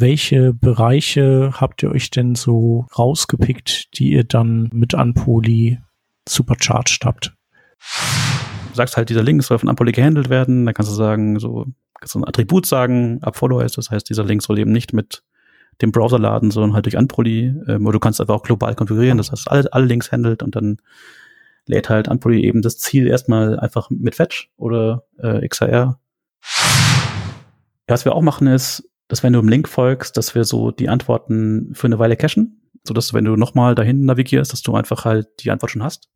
Welche Bereiche habt ihr euch denn so rausgepickt, die ihr dann mit Unpoly supercharged habt? Du sagst halt, dieser Link soll von Unpoly gehandelt werden. Da kannst du sagen, so, kannst du ein Attribut sagen, Upfollow ist, das heißt, dieser Link soll eben nicht mit dem Browser laden, sondern halt durch Unpoly. Ähm, oder du kannst einfach auch global konfigurieren, das heißt, alle, alle Links handelt und dann lädt halt Unpoly eben das Ziel erstmal einfach mit Fetch oder äh, XR. Ja, was wir auch machen ist, dass wenn du im Link folgst, dass wir so die Antworten für eine Weile cachen, so dass wenn du nochmal dahin navigierst, dass du einfach halt die Antwort schon hast.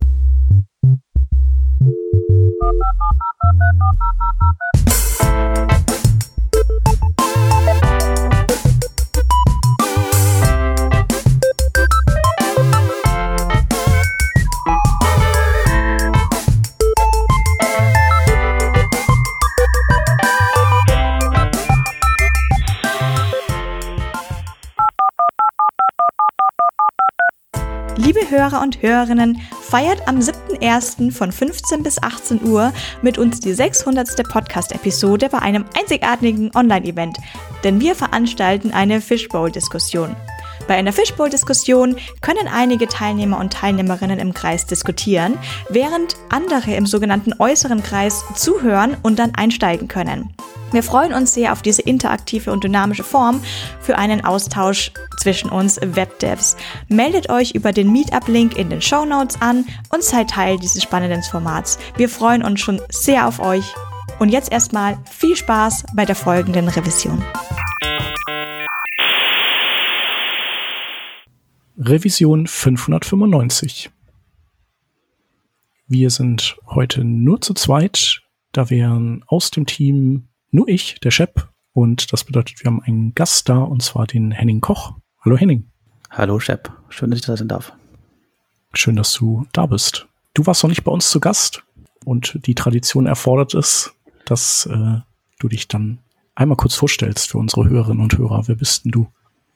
Liebe Hörer und Hörerinnen, feiert am 7.1. von 15 bis 18 Uhr mit uns die 600. Podcast-Episode bei einem einzigartigen Online-Event, denn wir veranstalten eine Fishbowl-Diskussion. Bei einer Fishbowl-Diskussion können einige Teilnehmer und Teilnehmerinnen im Kreis diskutieren, während andere im sogenannten äußeren Kreis zuhören und dann einsteigen können. Wir freuen uns sehr auf diese interaktive und dynamische Form für einen Austausch zwischen uns Webdevs. Meldet euch über den Meetup-Link in den Show Notes an und seid Teil dieses spannenden Formats. Wir freuen uns schon sehr auf euch. Und jetzt erstmal viel Spaß bei der folgenden Revision. Revision 595. Wir sind heute nur zu zweit. Da wären aus dem Team nur ich, der Shep. Und das bedeutet, wir haben einen Gast da, und zwar den Henning Koch. Hallo Henning. Hallo Shep, schön, dass ich da sein darf. Schön, dass du da bist. Du warst noch nicht bei uns zu Gast und die Tradition erfordert es, dass äh, du dich dann einmal kurz vorstellst für unsere Hörerinnen und Hörer. Wer bist denn du?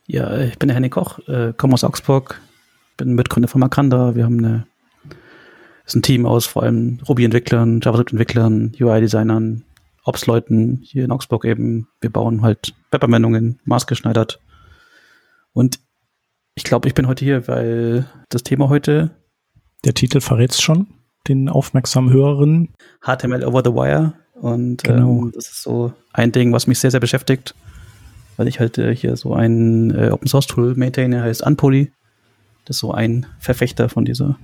Ja, ich bin der Henning Koch, äh, komme aus Augsburg, bin Mitgründer von Makanda. Wir haben eine, ist ein Team aus vor allem Ruby-Entwicklern, JavaScript-Entwicklern, UI-Designern, Ops-Leuten hier in Augsburg eben. Wir bauen halt Webanwendungen maßgeschneidert. Und ich glaube, ich bin heute hier, weil das Thema heute. Der Titel verrät es schon, den aufmerksamen Hörerinnen. HTML over the wire. Und Genau. ähm, das ist so ein Ding, was mich sehr, sehr beschäftigt, weil ich halt äh, hier so ein äh, Open Source Tool maintaine, heißt Unpoly. Das so ein Verfechter von dieser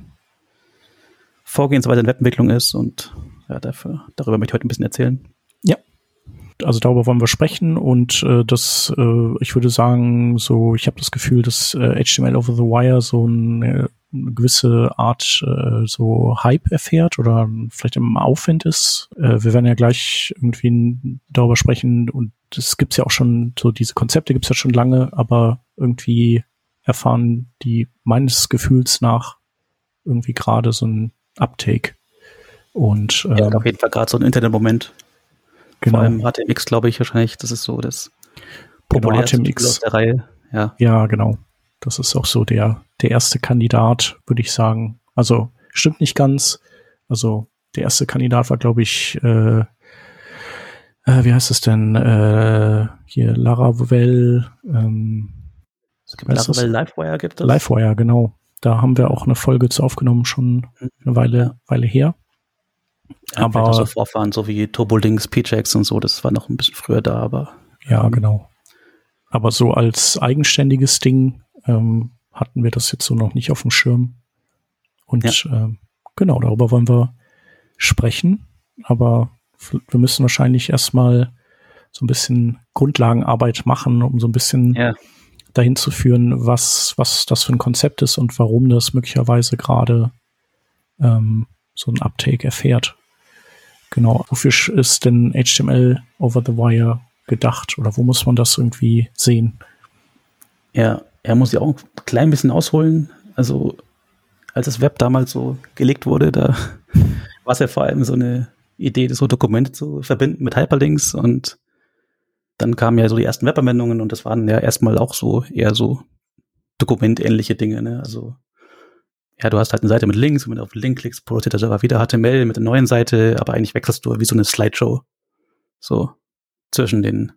Vorgehensweise in Webentwicklung ist und ja, dafür, darüber möchte ich heute ein bisschen erzählen. Also darüber wollen wir sprechen und äh, das, äh, ich würde sagen, so, ich habe das Gefühl, dass äh, HTML over the wire so eine, eine gewisse Art äh, so Hype erfährt oder vielleicht im Aufwind ist. Äh, wir werden ja gleich irgendwie darüber sprechen und es gibt's ja auch schon, so diese Konzepte gibt's ja schon lange, aber irgendwie erfahren die meines Gefühls nach irgendwie gerade so ein Uptake. Und Ja, ähm, auf jeden Fall gerade so ein Internetmoment. genau. Vor allem HTMX, glaube ich, wahrscheinlich, das ist so das Genau, HTMX. der Reihe. Ja. Ja, genau. Das ist auch so der, der erste Kandidat, würde ich sagen. Also stimmt nicht ganz. Also der erste Kandidat war, glaube ich, äh, äh, wie heißt es denn? Äh, hier Laravel, ähm, Es gibt? Laravel Livewire gibt es. Livewire, genau. Da haben wir auch eine Folge zu aufgenommen, schon eine Weile, Weile her. Ja, aber- so Vorfahren, so wie Turbolinks, PJAX und so, das war noch ein bisschen früher da, aber Ja, genau. Aber so als eigenständiges Ding ähm, hatten wir das jetzt so noch nicht auf dem Schirm. Und ähm, genau, darüber wollen wir sprechen. Aber wir müssen wahrscheinlich erstmal so ein bisschen Grundlagenarbeit machen, um so ein bisschen ja. dahin zu führen, was, was das für ein Konzept ist und warum das möglicherweise gerade ähm, so ein Uptake erfährt. Genau. Wofür ist denn HTML over the wire gedacht oder wo muss man das irgendwie sehen? Ja, er muss ja auch ein klein bisschen ausholen. Also, als das Web damals so gelegt wurde, da war es ja vor allem so eine Idee, so Dokumente zu verbinden mit Hyperlinks und dann kamen ja so die ersten Webanwendungen und das waren ja erstmal auch so eher so dokumentähnliche Dinge, ne? Also, ja, du hast halt eine Seite mit Links und wenn du auf den Link klickst, produziert er selber wieder HTML mit der neuen Seite, aber eigentlich wechselst du wie so eine Slideshow. So zwischen den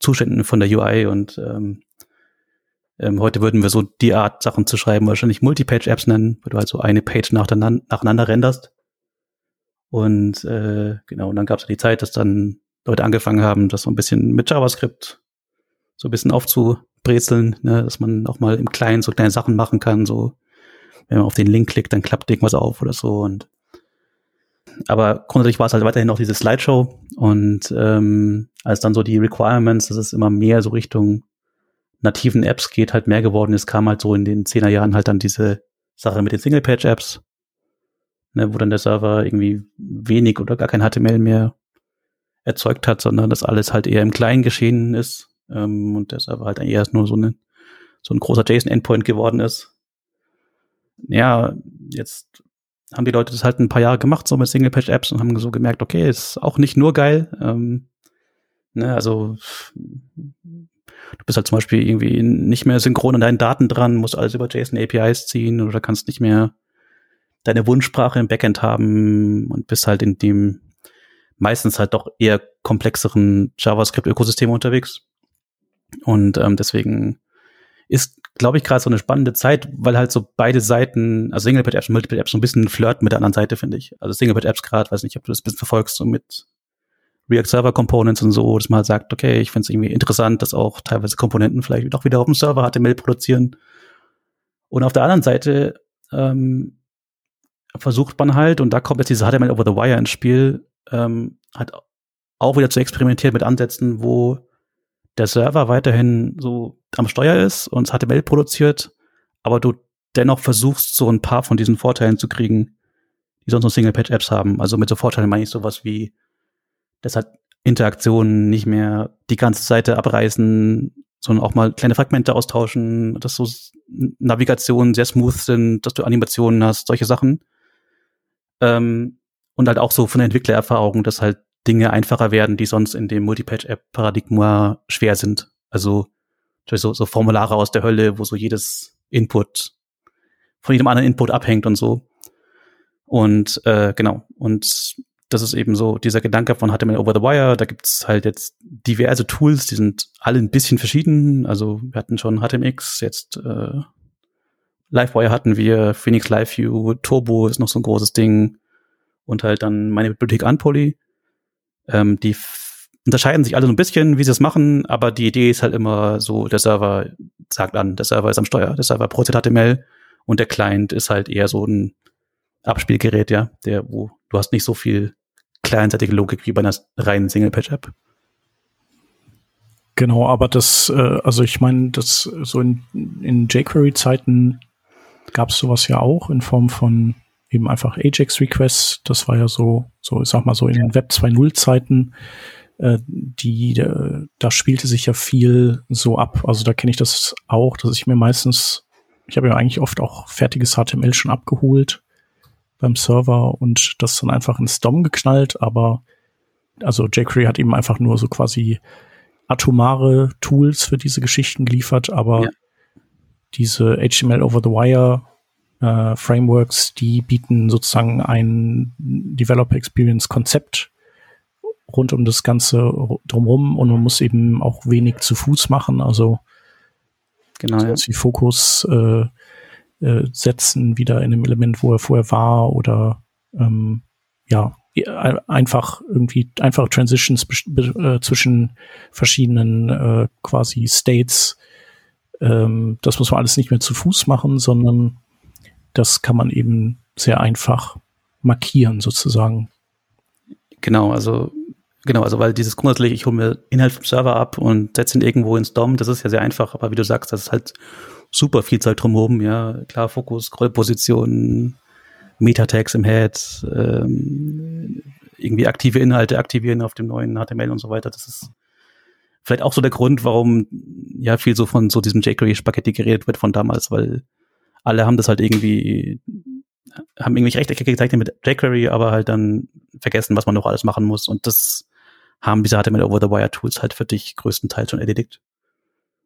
Zuständen von der UI und ähm, ähm, heute würden wir so die Art Sachen zu schreiben wahrscheinlich Multipage-Apps nennen, wo du halt so eine Page nacheinander, nacheinander renderst. Und äh, genau, und dann gab es die Zeit, dass dann Leute angefangen haben, das so ein bisschen mit JavaScript so ein bisschen aufzubrezeln, ne, dass man auch mal im Kleinen so kleine Sachen machen kann, so wenn man auf den Link klickt, dann klappt irgendwas auf oder so und aber grundsätzlich war es halt weiterhin noch diese Slideshow und ähm, als dann so die Requirements, dass es immer mehr so Richtung nativen Apps geht, halt mehr geworden ist, kam halt so in den zehner Jahren halt dann diese Sache mit den Single-Page-Apps, ne, wo dann der Server irgendwie wenig oder gar kein HTML mehr erzeugt hat, sondern das alles halt eher im Kleinen geschehen ist ähm, und der Server halt eher nur so, eine, so ein großer JSON-Endpoint geworden ist. Ja, jetzt haben die Leute das halt ein paar Jahre gemacht, so mit Single-Page-Apps und haben so gemerkt, okay, ist auch nicht nur geil. Ähm, ne, also du bist halt zum Beispiel irgendwie nicht mehr synchron an deinen Daten dran, musst alles über JSON-APIs ziehen oder kannst nicht mehr deine Wunschsprache im Backend haben und bist halt in dem meistens halt doch eher komplexeren JavaScript-Ökosystem unterwegs. Und ähm, deswegen ist, glaube ich, gerade so eine spannende Zeit, weil halt so beide Seiten, also Single-Page-Apps und Multiple-Apps so ein bisschen flirten mit der anderen Seite, finde ich. Also Single-Page-Apps gerade, weiß nicht, ob du das ein bisschen verfolgst, so mit React Server Components und so, dass man halt sagt, okay, ich finde es irgendwie interessant, dass auch teilweise Komponenten vielleicht doch wieder auf dem Server HTML produzieren. Und auf der anderen Seite ähm, versucht man halt, und da kommt jetzt diese HTML over the wire ins Spiel, ähm, halt auch wieder zu experimentieren mit Ansätzen, wo der Server weiterhin so am Steuer ist und HTML produziert, aber du dennoch versuchst, so ein paar von diesen Vorteilen zu kriegen, die sonst nur Single-Page-Apps haben. Also mit so Vorteilen meine ich sowas wie, dass halt Interaktionen nicht mehr die ganze Seite abreißen, sondern auch mal kleine Fragmente austauschen, dass so Navigationen sehr smooth sind, dass du Animationen hast, solche Sachen. Ähm, und halt auch so von der Entwicklererfahrung, dass halt Dinge einfacher werden, die sonst in dem Multipage-App-Paradigma schwer sind. Also so, so Formulare aus der Hölle, wo so jedes Input von jedem anderen Input abhängt und so. Und äh, genau, und das ist eben so dieser Gedanke von HTML over the wire. Da gibt's halt jetzt diverse Tools, die sind alle ein bisschen verschieden. Also wir hatten schon HTMX, jetzt äh, Livewire hatten wir, Phoenix Live View, Turbo ist noch so ein großes Ding und halt dann meine Bibliothek Unpoly. Ähm, die unterscheiden sich alle so ein bisschen, wie sie es machen, aber die Idee ist halt immer so, der Server sagt an, der Server ist am Steuer, der Server produziert HTML und der Client ist halt eher so ein Abspielgerät, ja, der, wo du hast nicht so viel kleinseitige Logik wie bei einer reinen Single-Page-App. Genau, aber das, äh, also ich meine, das so in, in jQuery-Zeiten gab es sowas ja auch in Form von eben einfach Ajax-Requests. Das war ja so, so ich sag mal so in den Web 2.0-Zeiten, äh, die, äh, da spielte sich ja viel so ab. Also da kenne ich das auch, dass ich mir meistens, ich habe ja eigentlich oft auch fertiges HTML schon abgeholt beim Server und das dann einfach ins DOM geknallt, aber also jQuery hat eben einfach nur so quasi atomare Tools für diese Geschichten geliefert, aber ja. diese HTML over the wire äh, Frameworks, die bieten sozusagen ein Developer Experience Konzept rund um das Ganze drumherum und man muss eben auch wenig zu Fuß machen, also genau, ja. wie Fokus äh, äh, setzen wieder in dem Element, wo er vorher war oder ähm, ja, einfach irgendwie einfache Transitions äh, zwischen verschiedenen äh, quasi States. Ähm, das muss man alles nicht mehr zu Fuß machen, sondern das kann man eben sehr einfach markieren sozusagen. Genau, also genau, also weil dieses grundsätzlich, ich hole mir Inhalt vom Server ab und setze ihn irgendwo ins DOM, das ist ja sehr einfach, aber wie du sagst, das ist halt super viel Zeit drumherum, ja, klar, Fokus, Scrollpositionen, Meta-Tags im Head, ähm, irgendwie aktive Inhalte aktivieren auf dem neuen HTML und so weiter, das ist vielleicht auch so der Grund, warum ja viel so von so diesem jQuery-Spaghetti geredet wird von damals, weil alle haben das halt irgendwie, haben irgendwelche Rechtecke gezeichnet mit jQuery, aber halt dann vergessen, was man noch alles machen muss. Und das haben diese HTML over the wire Tools halt für dich größtenteils schon erledigt.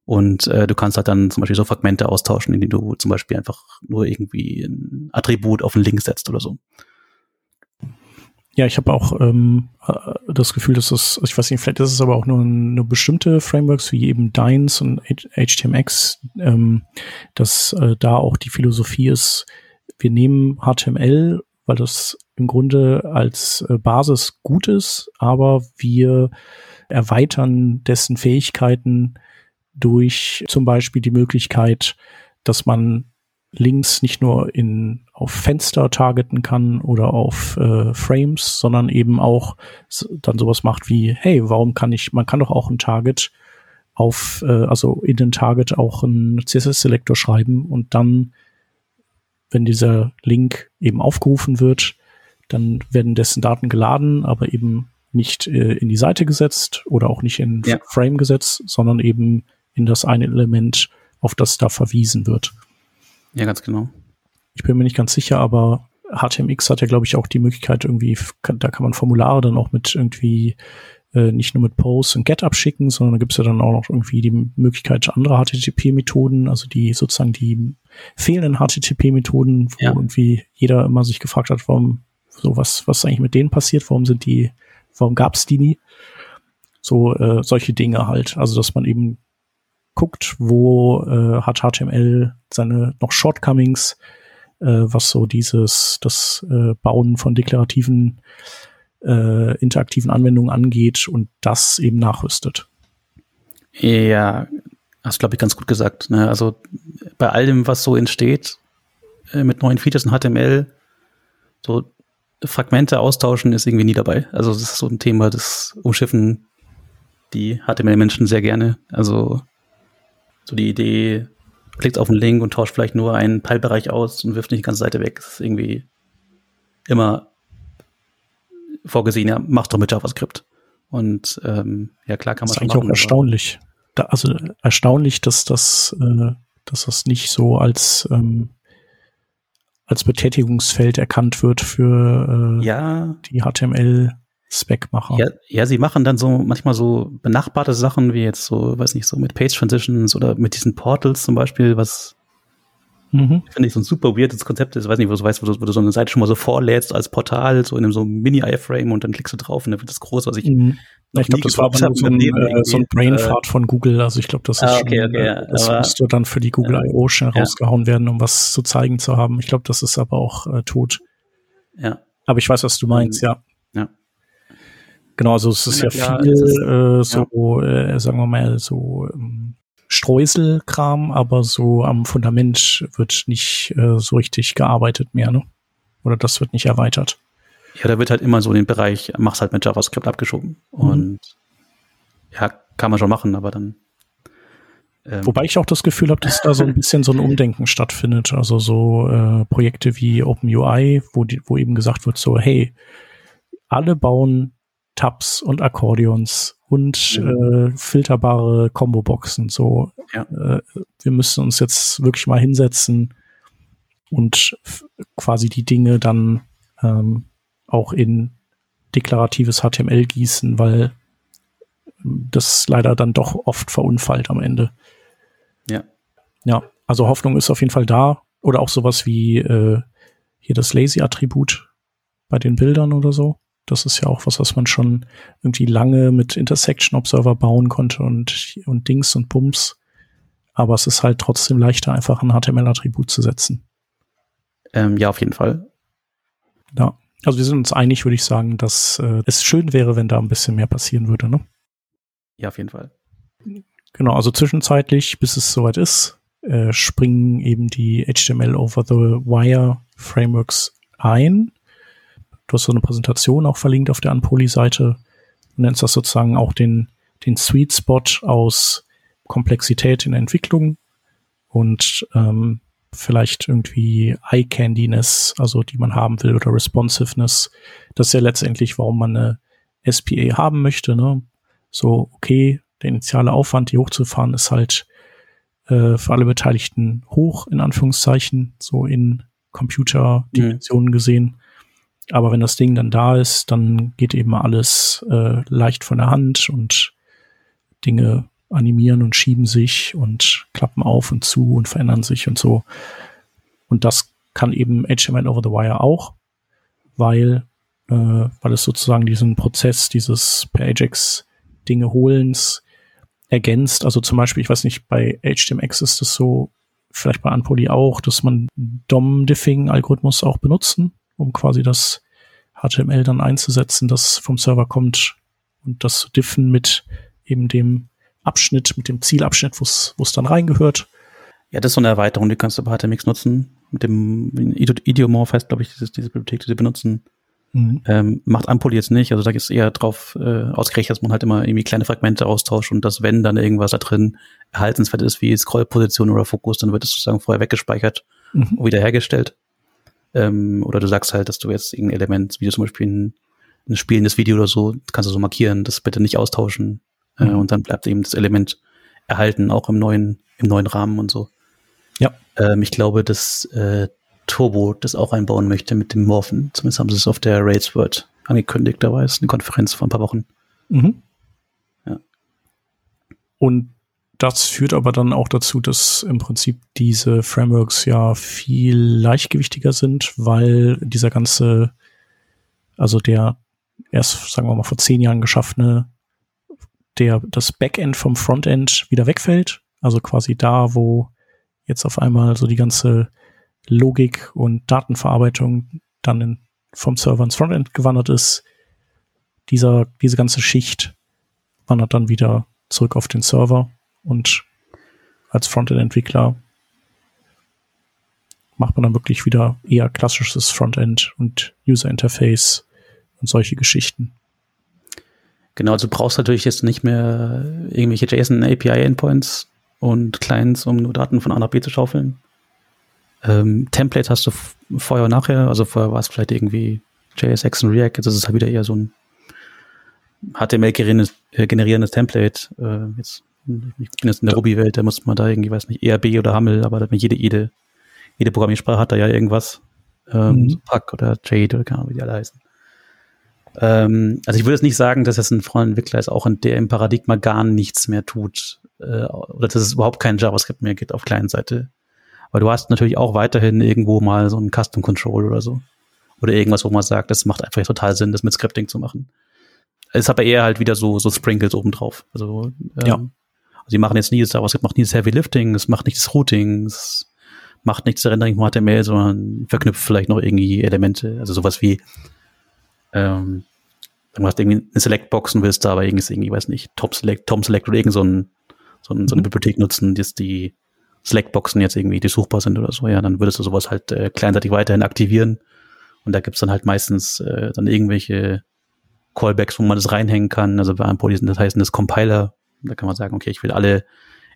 Und äh, du kannst halt dann zum Beispiel so Fragmente austauschen, indem du zum Beispiel einfach nur irgendwie ein Attribut auf einen Link setzt oder so. Ja, ich habe auch ähm, äh, das Gefühl, dass das, ich weiß nicht, vielleicht ist es aber auch nur eine bestimmte Frameworks wie eben Dines und HTMX, ähm, dass äh, da auch die Philosophie ist, wir nehmen HTML, weil das im Grunde als äh, Basis gut ist, aber wir erweitern dessen Fähigkeiten durch zum Beispiel die Möglichkeit, dass man Links nicht nur in auf Fenster targeten kann oder auf äh, Frames, sondern eben auch dann sowas macht wie, hey, warum kann ich, man kann doch auch ein Target auf, äh, also in den Target auch einen CSS-Selektor schreiben und dann, wenn dieser Link eben aufgerufen wird, dann werden dessen Daten geladen, aber eben nicht äh, in die Seite gesetzt oder auch nicht in ja. Frame gesetzt, sondern eben in das eine Element, auf das da verwiesen wird. Ja, ganz genau. Ich bin mir nicht ganz sicher, aber HTMX hat ja, glaube ich, auch die Möglichkeit, irgendwie, da kann man Formulare dann auch mit irgendwie äh, nicht nur mit Post und Get abschicken, sondern da gibt es ja dann auch noch irgendwie die Möglichkeit andere HTTP-Methoden, also die sozusagen die fehlenden HTTP-Methoden, wo ja. irgendwie jeder immer sich gefragt hat, warum so was, was eigentlich mit denen passiert, warum sind die, warum gab's die nie? So äh, solche Dinge halt. Also dass man eben guckt, wo äh, hat HTML seine noch Shortcomings, äh, was so dieses, das äh, Bauen von deklarativen, äh, interaktiven Anwendungen angeht und das eben nachrüstet. Ja, hast glaube ich ganz gut gesagt. Ne? Also bei all dem, was so entsteht, äh, mit neuen Features in HTML, so Fragmente austauschen ist irgendwie nie dabei. Also das ist so ein Thema, das umschiffen die HTML-Menschen sehr gerne. Also so die Idee, klickt auf einen Link und tauscht vielleicht nur einen Teilbereich aus und wirft nicht die ganze Seite weg. Das ist irgendwie immer vorgesehen, ja, mach doch mit JavaScript. Und ähm, ja, klar kann man das ist eigentlich machen, auch erstaunlich. Da, also erstaunlich, dass das, äh, dass das nicht so als ähm, als Betätigungsfeld erkannt wird für äh, ja. die HTML Spec-Macher. Ja, ja, sie machen dann so manchmal so benachbarte Sachen, wie jetzt so, weiß nicht, so mit Page Transitions oder mit diesen Portals zum Beispiel, was mhm. finde ich so ein super weirdes Konzept ist. Ich weiß nicht, wo du weißt, wo du, wo du so eine Seite schon mal so vorlädst als Portal, so in einem so Mini-Iframe und dann klickst du drauf und dann wird das groß, was ich mhm. Ich glaube, das war aber so ein, äh, so ein Brainfart äh, von Google. Also ich glaube, das ist ah, okay, schon, okay, ja, äh, das müsste dann für die Google ja, I.O. schnell ja. rausgehauen werden, um was zu zeigen zu haben. Ich glaube, das ist aber auch äh, tot. Ja. Aber ich weiß, was du meinst, ja. Genau, also es ist ja, ja viel ist, äh, so, ja. äh, sagen wir mal, so ähm, Streuselkram, aber so am Fundament wird nicht äh, so richtig gearbeitet mehr, ne? Oder das wird nicht erweitert. Ja, da wird halt immer so den Bereich, mach's halt mit JavaScript abgeschoben. Mhm. Und ja, kann man schon machen, aber dann. Ähm, Wobei ich auch das Gefühl habe, dass da so ein bisschen so ein Umdenken stattfindet. Also so äh, Projekte wie OpenUI, wo, die, wo eben gesagt wird, so, hey, alle bauen Tabs und Akkordeons und mhm. äh, filterbare Combo-Boxen. So, ja. äh, wir müssen uns jetzt wirklich mal hinsetzen und quasi die Dinge dann ähm, auch in deklaratives HTML gießen, weil das leider dann doch oft verunfallt am Ende. Ja. Ja, also Hoffnung ist auf jeden Fall da. Oder auch sowas wie äh, hier das Lazy-Attribut bei den Bildern oder so. Das ist ja auch was, was man schon irgendwie lange mit Intersection Observer bauen konnte und, und Dings und Bums. Aber es ist halt trotzdem leichter, einfach ein HTML-Attribut zu setzen. Ähm, ja, auf jeden Fall. Ja. Also wir sind uns einig, würde ich sagen, dass äh, es schön wäre, wenn da ein bisschen mehr passieren würde, ne? Ja, auf jeden Fall. Genau, also zwischenzeitlich, bis es soweit ist, äh, springen eben die HTML over the Wire Frameworks ein. Du hast so eine Präsentation auch verlinkt auf der Anpoli-Seite. Du nennst das sozusagen auch den, den Sweet Spot aus Komplexität in der Entwicklung und ähm, vielleicht irgendwie Eye-Candiness, also die man haben will, oder Responsiveness. Das ist ja letztendlich, warum man eine SPA haben möchte. Ne? So, okay, der initiale Aufwand, die hochzufahren, ist halt äh, für alle Beteiligten hoch, in Anführungszeichen, so in Computerdimensionen mhm. gesehen. Aber wenn das Ding dann da ist, dann geht eben alles äh, leicht von der Hand und Dinge animieren und schieben sich und klappen auf und zu und verändern sich und so. Und das kann eben HTML over the Wire auch, weil äh, weil es sozusagen diesen Prozess dieses per Ajax Dinge holens ergänzt. Also zum Beispiel, ich weiß nicht, bei HTMX ist es so, vielleicht bei Unpoly auch, dass man DOM-Diffing-Algorithmus auch benutzen, um quasi das HTML dann einzusetzen, das vom Server kommt und das zu diffen mit eben dem Abschnitt, mit dem Zielabschnitt, wo es dann reingehört. Ja, das ist so eine Erweiterung, die kannst du bei HTMX nutzen. Mit dem Idiomorph heißt, glaube ich, dieses, diese Bibliothek, die sie benutzen. Mhm. Ähm, macht Ampoli jetzt nicht, also da ist eher drauf äh, ausgerechnet, dass man halt immer irgendwie kleine Fragmente austauscht und dass wenn dann irgendwas da drin erhaltenswert ist, wie Scrollposition oder Fokus, dann wird es sozusagen vorher weggespeichert mhm. und wiederhergestellt. Ähm, oder du sagst halt, dass du jetzt irgendein Element, wie du zum Beispiel ein, ein spielendes Video oder so, kannst du so markieren, das bitte nicht austauschen. Äh, mhm. Äh, und dann bleibt eben das Element erhalten, auch im neuen, im neuen Rahmen und so. Ja. Ähm, ich glaube, dass äh, Turbo das auch einbauen möchte mit dem Morphen. Zumindest haben sie es auf der Rails World angekündigt. Da war es eine Konferenz vor ein paar Wochen. Mhm. Ja. Und das führt aber dann auch dazu, dass im Prinzip diese Frameworks ja viel leichtgewichtiger sind, weil dieser ganze, also der erst, sagen wir mal, vor zehn Jahren geschaffene, der, das Backend vom Frontend wieder wegfällt. Also quasi da, wo jetzt auf einmal so die ganze Logik und Datenverarbeitung dann in, vom Server ins Frontend gewandert ist. Dieser, diese ganze Schicht wandert dann wieder zurück auf den Server und als Frontend-Entwickler macht man dann wirklich wieder eher klassisches Frontend und User Interface und solche Geschichten. Genau, also du brauchst natürlich jetzt nicht mehr irgendwelche JSON API Endpoints und Clients, um nur Daten von A nach B zu schaufeln. Ähm, Template hast du vorher und nachher, also vorher war es vielleicht irgendwie JSX und React, jetzt ist es halt wieder eher so ein HTML äh, Template. Äh, jetzt, ich bin jetzt in der Ruby-Welt, da muss man da irgendwie, weiß nicht, ERB oder Hammel, aber jede, jede, jede Programmiersprache hat da ja irgendwas. Ähm, mhm. so Pack oder Jade oder keine Ahnung, wie die alle heißen. Ähm, also ich würde jetzt nicht sagen, dass es ein Frontentwickler ist, auch in der im Paradigma gar nichts mehr tut. Äh, oder dass es überhaupt kein JavaScript mehr gibt auf Client-Seite. Aber du hast natürlich auch weiterhin irgendwo mal so ein Custom Control oder so. Oder irgendwas, wo man sagt, das macht einfach total Sinn, das mit Scripting zu machen. Es ist aber eher halt wieder so, so Sprinkles obendrauf. Also, ähm, ja. Also die machen jetzt nie das JavaScript, macht nie das Heavy Lifting, es macht nicht das Routing, es macht nicht das Rendering von HTML, sondern verknüpft vielleicht noch irgendwie Elemente. Also sowas wie, ähm, du hast irgendwie eine Select-Box und willst da aber irgendwie, irgendwie, weiß nicht, Top Select, Tom Select oder irgend so, ein, so, ein, so eine mhm. Bibliothek nutzen, die die Slack-Boxen jetzt irgendwie durchsuchbar sind oder so, ja, dann würdest du sowas halt äh, kleinseitig weiterhin aktivieren. Und da gibt's dann halt meistens äh, dann irgendwelche Callbacks, wo man das reinhängen kann. Also bei einem Poly das heißt das Compiler. Da kann man sagen, okay, ich will alle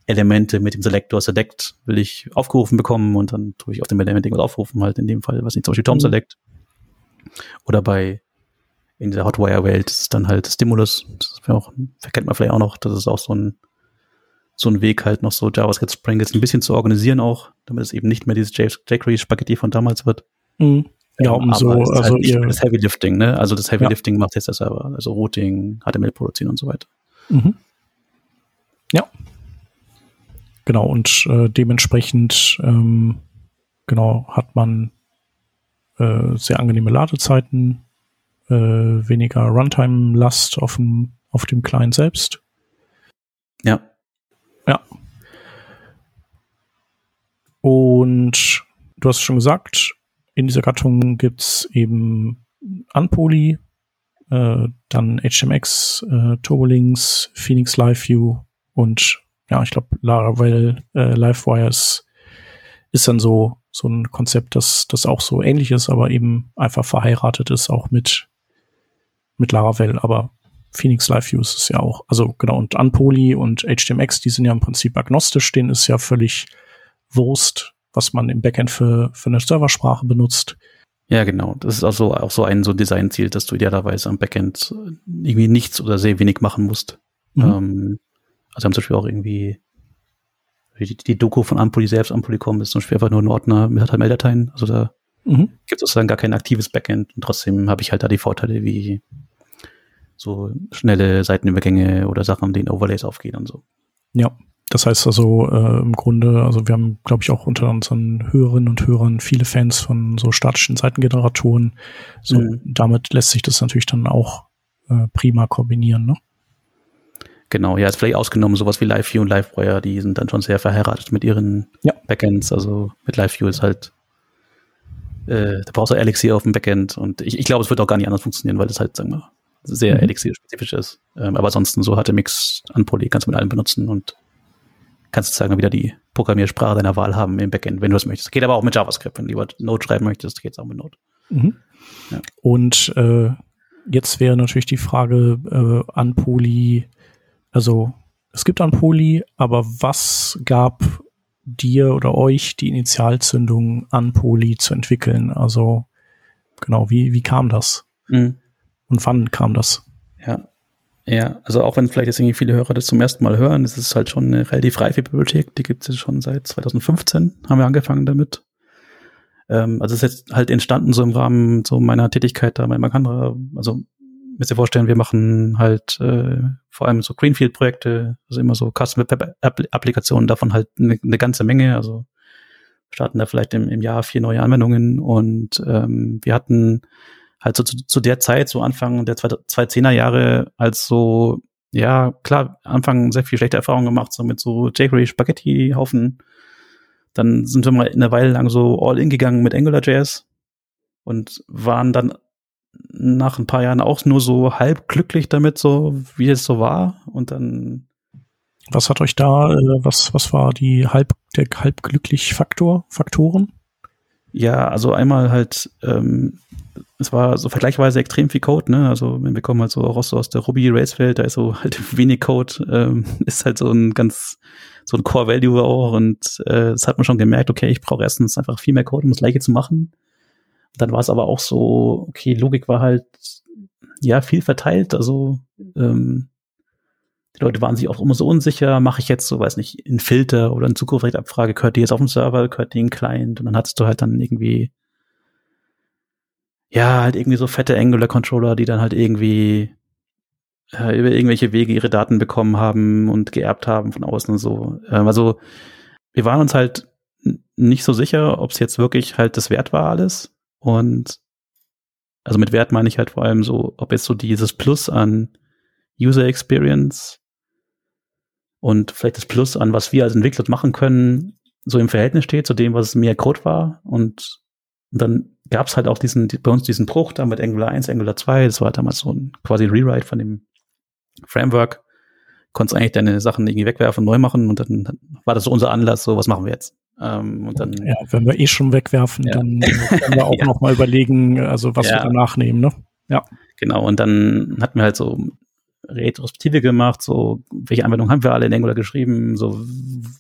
Elemente mit dem Selector Select will ich aufgerufen bekommen und dann tue ich auf dem Element irgendwas aufrufen, halt in dem Fall, was nicht, zum Beispiel Tom mhm. Select. Oder bei in der Hotwire-Welt ist dann halt Stimulus. Das auch, kennt man vielleicht auch noch. Das ist auch so ein so ein Weg halt noch so JavaScript Sprinkles ein bisschen zu organisieren auch, damit es eben nicht mehr dieses jQuery-Spaghetti von damals wird. Mhm. Ja, um so, halt also halt das Heavy Lifting, ne? Also das Heavy ja. Lifting macht jetzt der Server, also Routing, HTML produzieren und so weiter. Mhm. Ja. Genau, und äh, dementsprechend ähm, genau hat man äh, sehr angenehme Ladezeiten, äh, weniger Runtime-Last auf dem, auf dem Client selbst. Ja. Ja. Und du hast schon gesagt, in dieser Gattung gibt's eben Unpoly, äh, dann HMX, äh, Turbolinks, Phoenix Live View und ja, ich glaube, Laravel äh, Livewire ist, ist dann so, so ein Konzept, das, das auch so ähnlich ist, aber eben einfach verheiratet ist auch mit, mit Laravel, aber Phoenix Live View ist ja auch. Also genau, und Unpoly und HTMX, die sind ja im Prinzip agnostisch, denen ist ja völlig Wurst, was man im Backend für, für eine Serversprache benutzt. Ja, genau. Das ist auch so, auch so ein so Designziel, dass du idealerweise am Backend irgendwie nichts oder sehr wenig machen musst. Mhm. Ähm, also haben zum Beispiel auch irgendwie die, die Doku von Ampoli selbst, Ampoli.com ist zum Beispiel einfach nur ein Ordner mit HTML-Dateien. Also da mhm. gibt es sozusagen gar kein aktives Backend und trotzdem habe ich halt da die Vorteile wie so schnelle Seitenübergänge oder Sachen, denen Overlays aufgehen und so. Ja, Das heißt also äh, im Grunde, also wir haben, glaube ich, auch unter unseren Hörerinnen und Hörern viele Fans von so statischen Seitengeneratoren. So, mhm. damit lässt sich das natürlich dann auch äh, prima kombinieren, ne? Genau, ja, ist vielleicht ausgenommen sowas wie LiveView und LiveWire, die sind dann schon sehr verheiratet mit ihren ja. Backends. Also mit LiveView ist halt, äh, da brauchst du Elixir auf dem Backend und ich, ich glaube, es wird auch gar nicht anders funktionieren, weil das halt, sagen wir, sehr mhm. Elixir-spezifisch ist. Ähm, aber ansonsten so HTMX an Poly kannst du mit allem benutzen und kannst sozusagen wieder die Programmiersprache deiner Wahl haben im Backend, wenn du das möchtest. Geht aber auch mit JavaScript, wenn du lieber Node schreiben möchtest, geht es auch mit Node. Mhm. Ja. Und äh, jetzt wäre natürlich die Frage äh, an Poly, also es gibt an Poly, aber was gab dir oder euch die Initialzündung an Poly zu entwickeln? Also genau, wie, wie kam das? Mhm. Und wann kam das? Ja. Ja, also auch wenn vielleicht jetzt irgendwie viele Hörer das zum ersten Mal hören, es ist halt schon eine relativ reife Bibliothek, die gibt es schon seit 2015, haben wir angefangen damit. Ähm, also es ist jetzt halt entstanden so im Rahmen so meiner Tätigkeit da bei Makandra. Also müsst ihr vorstellen, wir machen halt äh, vor allem so Greenfield-Projekte, also immer so Custom-Web-Applikationen, davon halt eine, eine ganze Menge. Also starten da vielleicht im, im Jahr vier neue Anwendungen und ähm, wir hatten halt so zu, zu der Zeit, so Anfang der 2010er Jahre, als so, ja, klar, Anfang sehr viel schlechte Erfahrungen gemacht, so mit so jQuery Spaghetti-Haufen. Dann sind wir mal eine Weile lang so all in gegangen mit AngularJS und waren dann nach ein paar Jahren auch nur so halb glücklich damit, so wie es so war. Und dann. Was hat euch da, äh, was, was war die halb, der halb glücklich Faktor, Faktoren? Ja, also einmal halt, ähm, es war so vergleichsweise extrem viel Code, ne? Also wir kommen halt so auch aus, aus der Ruby Rails Welt, da ist so halt wenig Code, ähm, ist halt so ein ganz so ein Core Value auch und äh, das hat man schon gemerkt, okay, ich brauche erstens einfach viel mehr Code, um das gleiche zu machen. Dann war es aber auch so, okay, Logik war halt ja viel verteilt, also ähm, die Leute waren sich auch immer so unsicher, mache ich jetzt so, weiß nicht, einen Filter oder eine Zugriffsabfrage, gehört die jetzt auf dem Server, gehört die in den Client und dann hattest du halt dann irgendwie ja, halt irgendwie so fette Angular-Controller, die dann halt irgendwie äh, über irgendwelche Wege ihre Daten bekommen haben und geerbt haben von außen und so. Ähm, also wir waren uns halt nicht so sicher, ob es jetzt wirklich halt das wert war alles. Und also mit Wert meine ich halt vor allem so, ob jetzt so dieses Plus an User Experience und vielleicht das Plus an, was wir als Entwickler machen können, so im Verhältnis steht zu dem, was mehr Code war. Und dann gab es halt auch diesen, bei uns diesen Bruch da mit Angular 1, Angular 2. Das war damals so ein quasi Rewrite von dem Framework. Konntest eigentlich deine Sachen irgendwie wegwerfen, neu machen und dann war das so unser Anlass, so was machen wir jetzt? Ähm, und dann, ja, wenn wir eh schon wegwerfen, ja. dann können wir auch ja. noch mal überlegen, also was ja. wir danach nehmen, ne? Ja. Genau, und dann hatten wir halt so Retrospektive gemacht, so welche Anwendungen haben wir alle in Angular geschrieben, so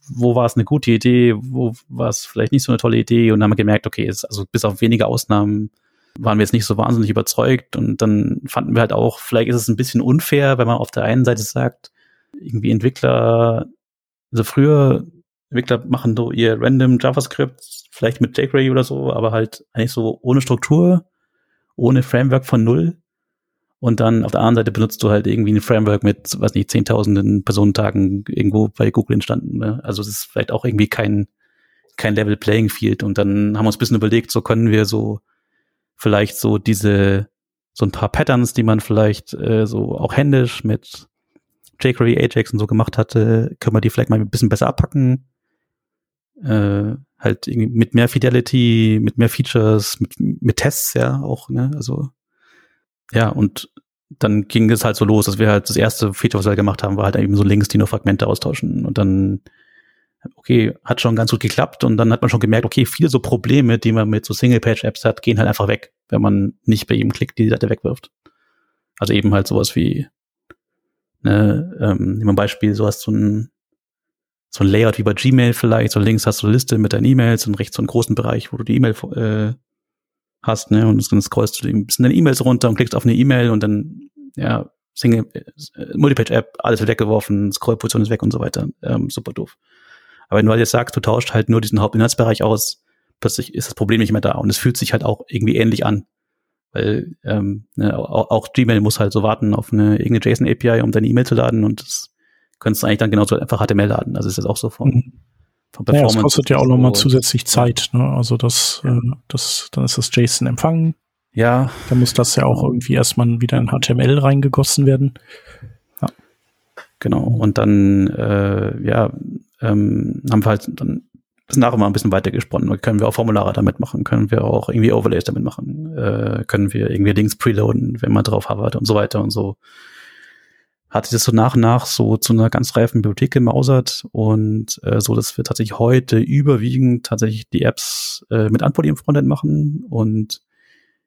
wo war es eine gute Idee, wo war es vielleicht nicht so eine tolle Idee und dann haben wir gemerkt, okay, ist, also bis auf wenige Ausnahmen waren wir jetzt nicht so wahnsinnig überzeugt und dann fanden wir halt auch, vielleicht ist es ein bisschen unfair, wenn man auf der einen Seite sagt, irgendwie Entwickler, also früher Entwickler machen so ihr random JavaScript, vielleicht mit jQuery oder so, aber halt eigentlich so ohne Struktur, ohne Framework von null. Und dann auf der anderen Seite benutzt du halt irgendwie ein Framework mit, was nicht, zehntausenden Personentagen irgendwo bei Google entstanden. Ne? Also es ist vielleicht auch irgendwie kein, kein Level Playing Field. Und dann haben wir uns ein bisschen überlegt, so können wir so vielleicht so diese, so ein paar Patterns, die man vielleicht äh, so auch händisch mit jQuery, Ajax und so gemacht hatte, können wir die vielleicht mal ein bisschen besser abpacken. Äh, halt irgendwie mit mehr Fidelity, mit mehr Features, mit, mit Tests, ja, auch, ne? Also ja, und dann ging es halt so los, dass wir halt das erste Feature, was wir halt gemacht haben, war halt eben so Links, die nur Fragmente austauschen. Und dann, okay, hat schon ganz gut geklappt. Und dann hat man schon gemerkt, okay, viele so Probleme, die man mit so Single-Page-Apps hat, gehen halt einfach weg, wenn man nicht bei jedem Klick die Seite wegwirft. Also eben halt sowas wie, ne, ähm, nehmen wir ein Beispiel, so hast du ein, so ein Layout wie bei Gmail vielleicht, so links hast du eine Liste mit deinen E-Mails und rechts so einen großen Bereich, wo du die E-Mail äh, hast, ne? Und dann scrollst du ein bisschen deine E-Mails runter und klickst auf eine E-Mail und dann, ja, Single, äh, Multipage-App, alles wird weggeworfen, Scrollposition ist weg und so weiter. Ähm, super doof. Aber wenn du halt jetzt sagst, du tauscht halt nur diesen Hauptinhaltsbereich aus, plötzlich ist das Problem nicht mehr da und es fühlt sich halt auch irgendwie ähnlich an. Weil ähm, ne, auch, auch, Gmail muss halt so warten auf eine irgendeine JSON-API, um deine E-Mail zu laden und das könntest du eigentlich dann genauso einfach HTML laden. Also ist jetzt auch so von, Mhm. von Ja, das kostet ja auch nochmal zusätzlich Zeit. Ne? Also das, Ja. äh, das, dann ist das JSON empfangen. Ja, Dann muss das ja auch irgendwie erstmal wieder in HTML reingegossen werden. Genau. Und dann, äh, ja, ähm, haben wir halt dann das nachher mal ein bisschen weiter gesponnen. Können wir auch Formulare damit machen? Können wir auch irgendwie Overlays damit machen? Äh, können wir irgendwie Links preloaden, wenn man drauf hovert und so weiter und so. Hat sich das so nach und nach so zu einer ganz reifen Bibliothek gemausert und äh, so, dass wir tatsächlich heute überwiegend tatsächlich die Apps äh, mit Antworten im Frontend machen und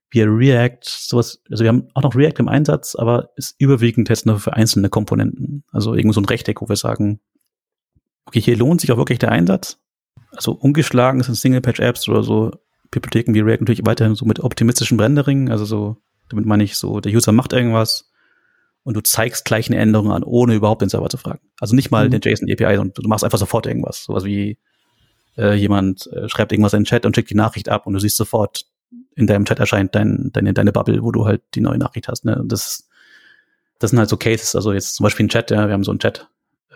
wir React, sowas, also wir haben auch noch React im Einsatz, aber ist überwiegend jetzt nur für einzelne Komponenten. Also irgend so ein Rechteck, wo wir sagen, okay, hier lohnt sich auch wirklich der Einsatz. Also ungeschlagen sind Single-Page-Apps oder so Bibliotheken wie React natürlich weiterhin so mit optimistischem Rendering, also so, damit meine ich so, der User macht irgendwas und du zeigst gleich eine Änderung an, ohne überhaupt den Server zu fragen. Also nicht mal Mhm. den JSON-API, sondern du machst einfach sofort irgendwas. Sowas wie äh, jemand äh, schreibt irgendwas in den Chat und schickt die Nachricht ab und du siehst sofort, in deinem Chat erscheint dein, deine, deine Bubble, wo du halt die neue Nachricht hast. Ne? Und das, das sind halt so Cases, also jetzt zum Beispiel ein Chat, ja, wir haben so einen Chat,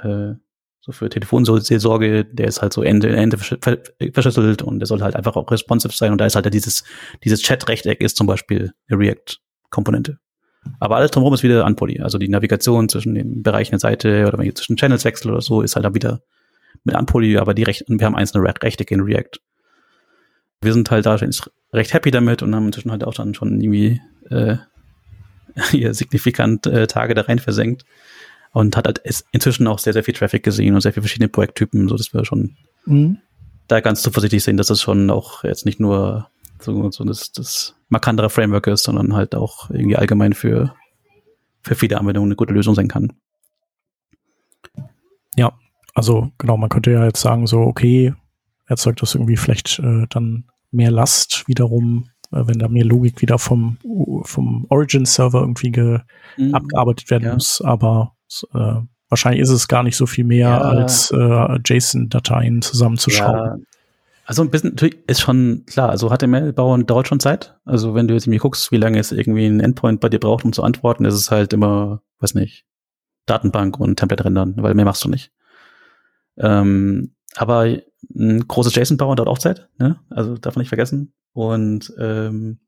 äh, so für Telefonseelsorge, der ist halt so Ende, Ende versch- ver- verschlüsselt und der soll halt einfach auch responsive sein und da ist halt dieses, dieses Chat-Rechteck ist zum Beispiel eine React-Komponente. Aber alles drumherum ist wieder Unpoly. Also die Navigation zwischen den Bereichen der Seite oder wenn ich zwischen Channels wechsle oder so, ist halt dann wieder mit Unpoly, aber die Recht, wir haben einzelne Re- Rechtecke in React. Wir sind halt da recht happy damit und haben inzwischen halt auch dann schon irgendwie äh, hier signifikant äh, Tage da rein versenkt und hat halt inzwischen auch sehr, sehr viel Traffic gesehen und sehr viele verschiedene Projekttypen, so dass wir schon Mhm. da ganz zuversichtlich sind, dass es schon auch jetzt nicht nur so, so das, das markantere Framework ist, sondern halt auch irgendwie allgemein für, für viele Anwendungen eine gute Lösung sein kann. Ja, also genau, man könnte ja jetzt sagen, so, okay, erzeugt das irgendwie vielleicht äh, dann mehr Last wiederum, äh, wenn da mehr Logik wieder vom, vom Origin-Server irgendwie ge abgearbeitet werden Mhm. Ja. muss, aber äh, wahrscheinlich ist es gar nicht so viel mehr Ja. als äh, JSON-Dateien zusammenzuschrauben. Ja, also ein bisschen natürlich ist schon klar, also HTML bauen dauert schon Zeit. Also wenn du jetzt irgendwie guckst, wie lange es irgendwie ein Endpoint bei dir braucht, um zu antworten, ist es halt immer, weiß nicht, Datenbank und Template rendern, weil mehr machst du nicht. Ähm, aber ein großes JSON bauen dauert auch Zeit, ne? Also darf man nicht vergessen. Und ähm,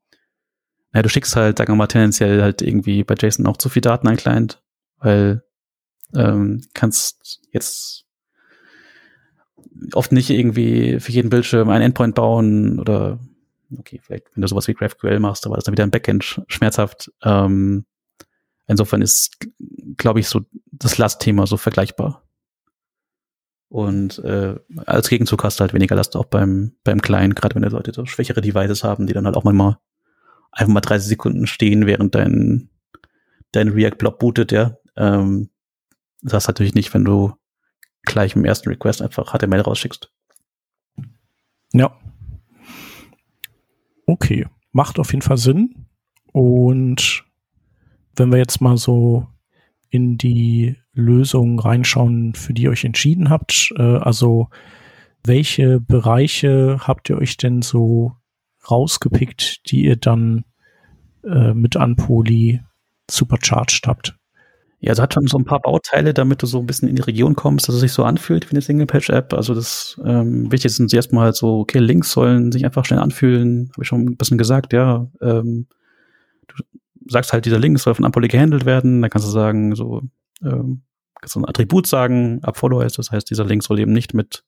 ja, du schickst halt, sagen wir mal, tendenziell halt irgendwie bei JSON auch zu viel Daten an Client, weil ähm, kannst jetzt oft nicht irgendwie für jeden Bildschirm einen Endpoint bauen oder okay, vielleicht wenn du sowas wie GraphQL machst, aber das ist dann wieder im Backend sch schmerzhaft. Ähm, insofern ist, glaube ich, so das Lastthema so vergleichbar. Und äh, als Gegenzug hast du halt weniger Last auch beim, beim Client, gerade wenn die Leute so schwächere Devices haben, die dann halt auch mal einfach mal 30 Sekunden stehen, während dein, dein React-Block bootet, ja. Ähm, das hast du natürlich nicht, wenn du gleich im ersten Request einfach HTML rausschickst. Ja. Okay, macht auf jeden Fall Sinn. Und wenn wir jetzt mal so in die Lösung reinschauen, für die ihr euch entschieden habt, äh, also welche Bereiche habt ihr euch denn so rausgepickt, die ihr dann äh, mit Unpoly supercharged habt? Ja, also hat schon so ein paar Bauteile, damit du so ein bisschen in die Region kommst, dass es sich so anfühlt wie eine Single-Page-App. Also das ähm, wichtig sind erstmal halt so, okay, Links sollen sich einfach schnell anfühlen, habe ich schon ein bisschen gesagt, ja. Ähm, du sagst halt, dieser Link soll von Unpoly gehandelt werden, da kannst du sagen, so, ähm, kannst du ein Attribut sagen, Upfollow ist, das heißt, dieser Link soll eben nicht mit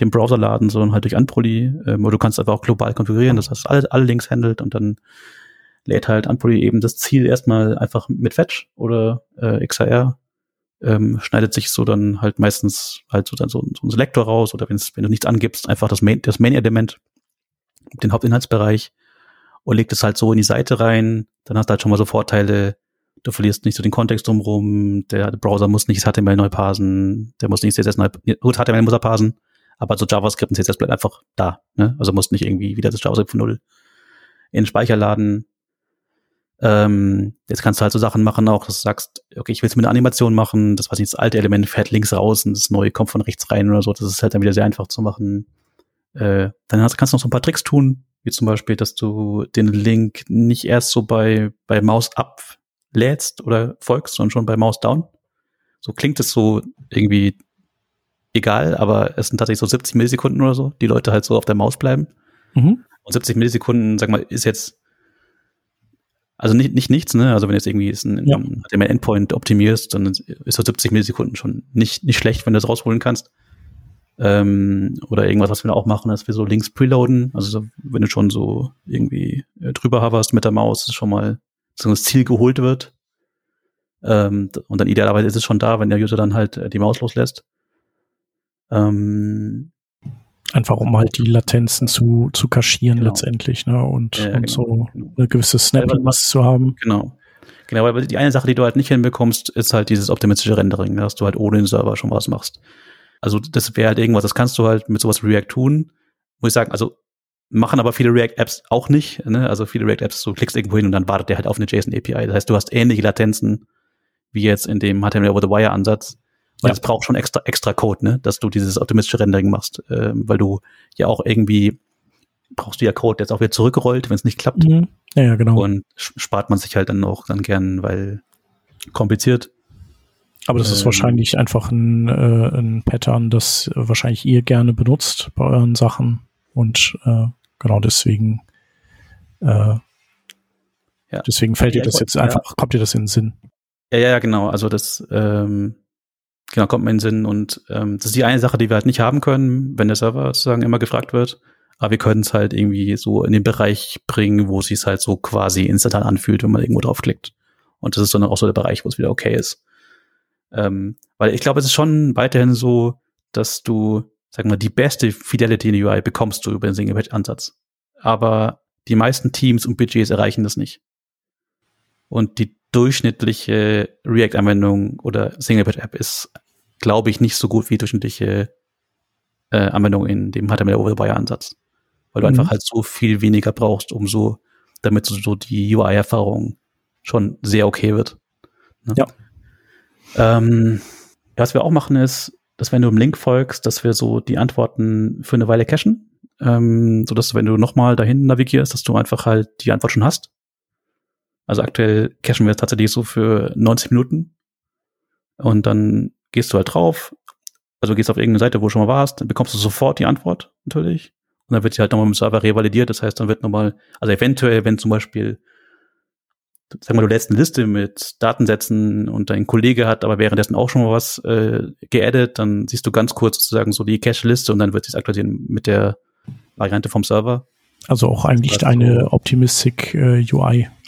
dem Browser laden, sondern halt durch Unpoly. Ähm, oder du kannst einfach auch global konfigurieren, das heißt, alle, alle Links handelt und dann lädt halt Unpoly eben das Ziel erstmal einfach mit Fetch oder äh, XR, ähm, schneidet sich so dann halt meistens halt so dann so, so ein Selektor raus oder wenn du nichts angibst, einfach das Main, das Main-Element, den Hauptinhaltsbereich und legt es halt so in die Seite rein, dann hast du halt schon mal so Vorteile, du verlierst nicht so den Kontext drumherum, der Browser muss nicht HTML neu parsen, der muss nicht CSS neu, gut, HTML muss er parsen, aber so JavaScript und CSS bleibt einfach da, ne? Also musst nicht irgendwie wieder das JavaScript von null in den Speicher laden. Ähm, jetzt kannst du halt so Sachen machen auch, dass du sagst, okay, ich will es mit einer Animation machen, das was nicht, das alte Element fährt links raus und das neue kommt von rechts rein oder so. Das ist halt dann wieder sehr einfach zu machen. Äh, dann hast, kannst du noch so ein paar Tricks tun, wie zum Beispiel, dass du den Link nicht erst so bei, bei Maus up lädst oder folgst, sondern schon bei Maus down. so klingt es so irgendwie egal, aber es sind tatsächlich so 70 Millisekunden oder so, die Leute halt so auf der Maus bleiben. Mhm. Und 70 Millisekunden, sag mal, ist jetzt also nicht, nicht nichts, ne? Also wenn du jetzt irgendwie ein, Ja. ein HTML-Endpoint optimierst, dann ist so 70 Millisekunden schon nicht, nicht schlecht, wenn du das rausholen kannst. Ähm, oder irgendwas, was wir auch machen, dass wir so Links preloaden. Also so, wenn du schon so irgendwie äh, drüber hoverst mit der Maus, ist schon mal so das Ziel geholt wird. Ähm, und dann idealerweise ist es schon da, wenn der User dann halt äh, die Maus loslässt. Ähm, Einfach um halt die Latenzen zu, zu kaschieren Genau. letztendlich, ne? Und, Ja, und genau, so genau. eine gewisse Snappiness zu haben. Genau. Genau, weil die eine Sache, die du halt nicht hinbekommst, ist halt dieses optimistische Rendering, dass du halt ohne den Server schon was machst. Also das wäre halt irgendwas, das kannst du halt mit sowas wie React tun. Muss ich sagen, also machen aber viele React-Apps auch nicht. Ne? Also viele React-Apps, du klickst irgendwo hin und dann wartet der halt auf eine JSON-API. Das heißt, du hast ähnliche Latenzen wie jetzt in dem HTML over the Wire Weil Ja. es braucht schon extra extra Code, ne, dass du dieses optimistische Rendering machst, ähm, weil du ja auch irgendwie brauchst du ja Code, der jetzt auch wieder zurückrollt, wenn es nicht klappt. Mhm. Ja, ja, genau. Und spart man sich halt dann auch dann gern, weil kompliziert. Aber das ist ähm, wahrscheinlich einfach ein, äh, ein Pattern, das äh, wahrscheinlich ihr gerne benutzt bei euren Sachen. Und äh, genau deswegen, äh, Ja. deswegen fällt Ja, dir das jetzt einfach, kommt dir das in den Sinn. Ja, ja, ja, genau. Also das ähm, genau kommt mir in den Sinn. Und ähm, das ist die eine Sache, die wir halt nicht haben können, wenn der Server sozusagen immer gefragt wird. Aber wir können es halt irgendwie so in den Bereich bringen, wo es sich halt so quasi instantan anfühlt, wenn man irgendwo draufklickt. Und das ist dann auch so der Bereich, wo es wieder okay ist. Ähm, weil ich glaube, es ist schon weiterhin so, dass du, sag mal, die beste Fidelity in die UI bekommst du über den Single-Page-Ansatz. Aber die meisten Teams und Budgets erreichen das nicht. Und die durchschnittliche React-Anwendung oder Single-Page-App ist, glaube ich, nicht so gut wie durchschnittliche äh, Anwendung in dem HTML over the Wire-Ansatz. Weil du Mhm. einfach halt so viel weniger brauchst, um so, damit so, so die UI-Erfahrung schon sehr okay wird. Ne? Ja. Ähm, was wir auch machen ist, dass wenn du im Link folgst, dass wir so die Antworten für eine Weile cachen, ähm, so dass du, wenn du nochmal dahin navigierst, dass du einfach halt die Antwort schon hast. Also aktuell cachen wir tatsächlich so für 90 Minuten. Und dann gehst du halt drauf, also gehst auf irgendeine Seite, wo du schon mal warst, dann bekommst du sofort die Antwort natürlich. Und dann wird sie halt nochmal im Server revalidiert, das heißt, dann wird nochmal, also eventuell, wenn zum Beispiel sag mal, du lädst eine Liste mit Datensätzen und dein Kollege hat aber währenddessen auch schon mal was äh, geaddet, dann siehst du ganz kurz sozusagen so die Cache-Liste und dann wird sie aktualisieren mit der Variante vom Server. Also auch eigentlich Also- eine Optimistic äh,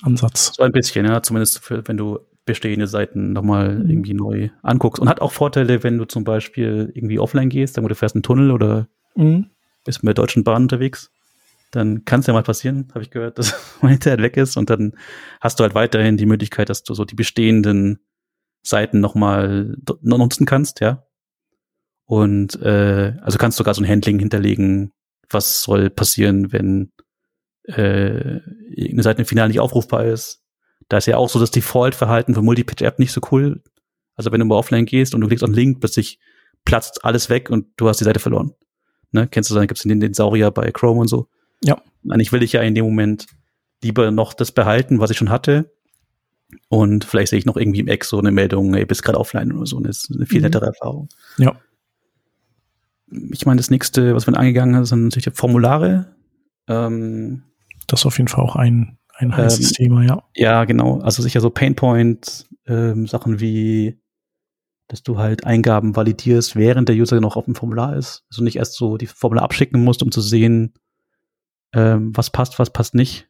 UI-Ansatz. So ein bisschen, ja, zumindest für, wenn du bestehende Seiten nochmal Mhm. irgendwie neu anguckst. Und hat auch Vorteile, wenn du zum Beispiel irgendwie offline gehst, wir, du fährst einen Tunnel oder Mhm. bist mit der Deutschen Bahn unterwegs, dann kann es ja mal passieren, habe ich gehört, dass mein Internet weg ist und dann hast du halt weiterhin die Möglichkeit, dass du so die bestehenden Seiten nochmal nutzen kannst, ja. Und äh, also kannst du sogar so ein Handling hinterlegen, was soll passieren, wenn äh, eine Seite im Finale nicht aufrufbar ist. Da ist ja auch so das Default-Verhalten für Multipage-App nicht so cool. Also wenn du mal offline gehst und du klickst auf den Link, plötzlich platzt alles weg und du hast die Seite verloren. Ne? Kennst du, dann gibt's den, den Saurier bei Chrome und so. Ja. Eigentlich will ich ja in dem Moment lieber noch das behalten, was ich schon hatte. Und vielleicht sehe ich noch irgendwie im Eck so eine Meldung, ey, bist gerade offline oder so. Und das ist eine viel Mhm. nettere Erfahrung. Ja. Ich meine, das nächste, was wir angegangen haben, sind natürlich Formulare. Ähm, Das ist auf jeden Fall auch ein, ein heißes Ähm, Thema, ja. Ja, genau. Also sicher so Painpoint, ähm, Sachen wie, dass du halt Eingaben validierst, während der User noch auf dem Formular ist. Also nicht erst so die Formular abschicken musst, um zu sehen, ähm, was passt, was passt nicht.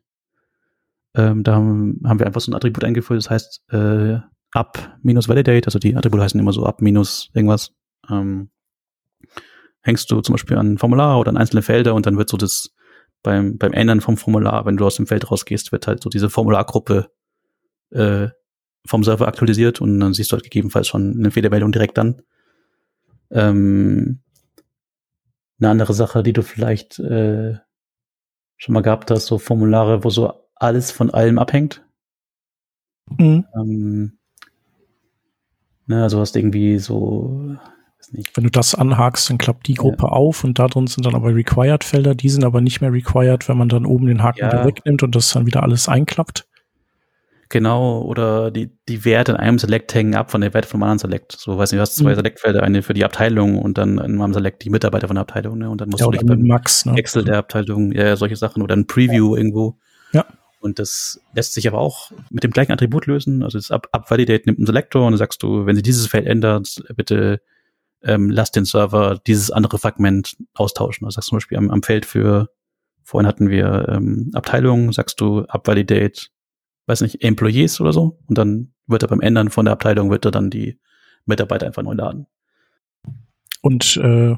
Ähm, da haben, haben wir einfach so ein Attribut eingeführt, das heißt äh, up minus validate, also die Attribute heißen immer so up minus irgendwas. Ähm, hängst du zum Beispiel an ein Formular oder an einzelne Felder und dann wird so das beim, beim Ändern vom Formular, wenn du aus dem Feld rausgehst, wird halt so diese Formulargruppe äh, vom Server aktualisiert und dann siehst du halt gegebenenfalls schon eine Fehlermeldung direkt dann. Ähm, eine andere Sache, die du vielleicht äh, schon mal gehabt hast, so Formulare, wo so alles von allem abhängt. Mhm. Ähm, ne, also hast irgendwie so, Wenn du das anhakst, dann klappt die Gruppe auf und da drin sind dann aber Required-Felder, die sind aber nicht mehr required, wenn man dann oben den Haken Ja. wieder wegnimmt und das dann wieder alles einklappt. Genau, oder die, die Werte in einem Select hängen ab von der Werte von einem anderen Select. So, weiß nicht, du hast zwei mhm. Select-Felder, eine für die Abteilung und dann in einem Select die Mitarbeiter von der Abteilung, ne? Und dann musst ja, du dich beim Max, ne? Excel der Abteilung, ja, solche Sachen oder ein Preview ja. irgendwo. Ja. Und das lässt sich aber auch mit dem gleichen Attribut lösen. Also das Up-Validate nimmt einen Selektor und dann sagst du, wenn sie dieses Feld ändert, bitte ähm, lass den Server dieses andere Fragment austauschen. Also sagst zum Beispiel am, am Feld für, vorhin hatten wir ähm, Abteilung, sagst du Up-Validate weiß nicht, Employees oder so. Und dann wird er beim Ändern von der Abteilung, wird er dann die Mitarbeiter einfach neu laden. Und äh,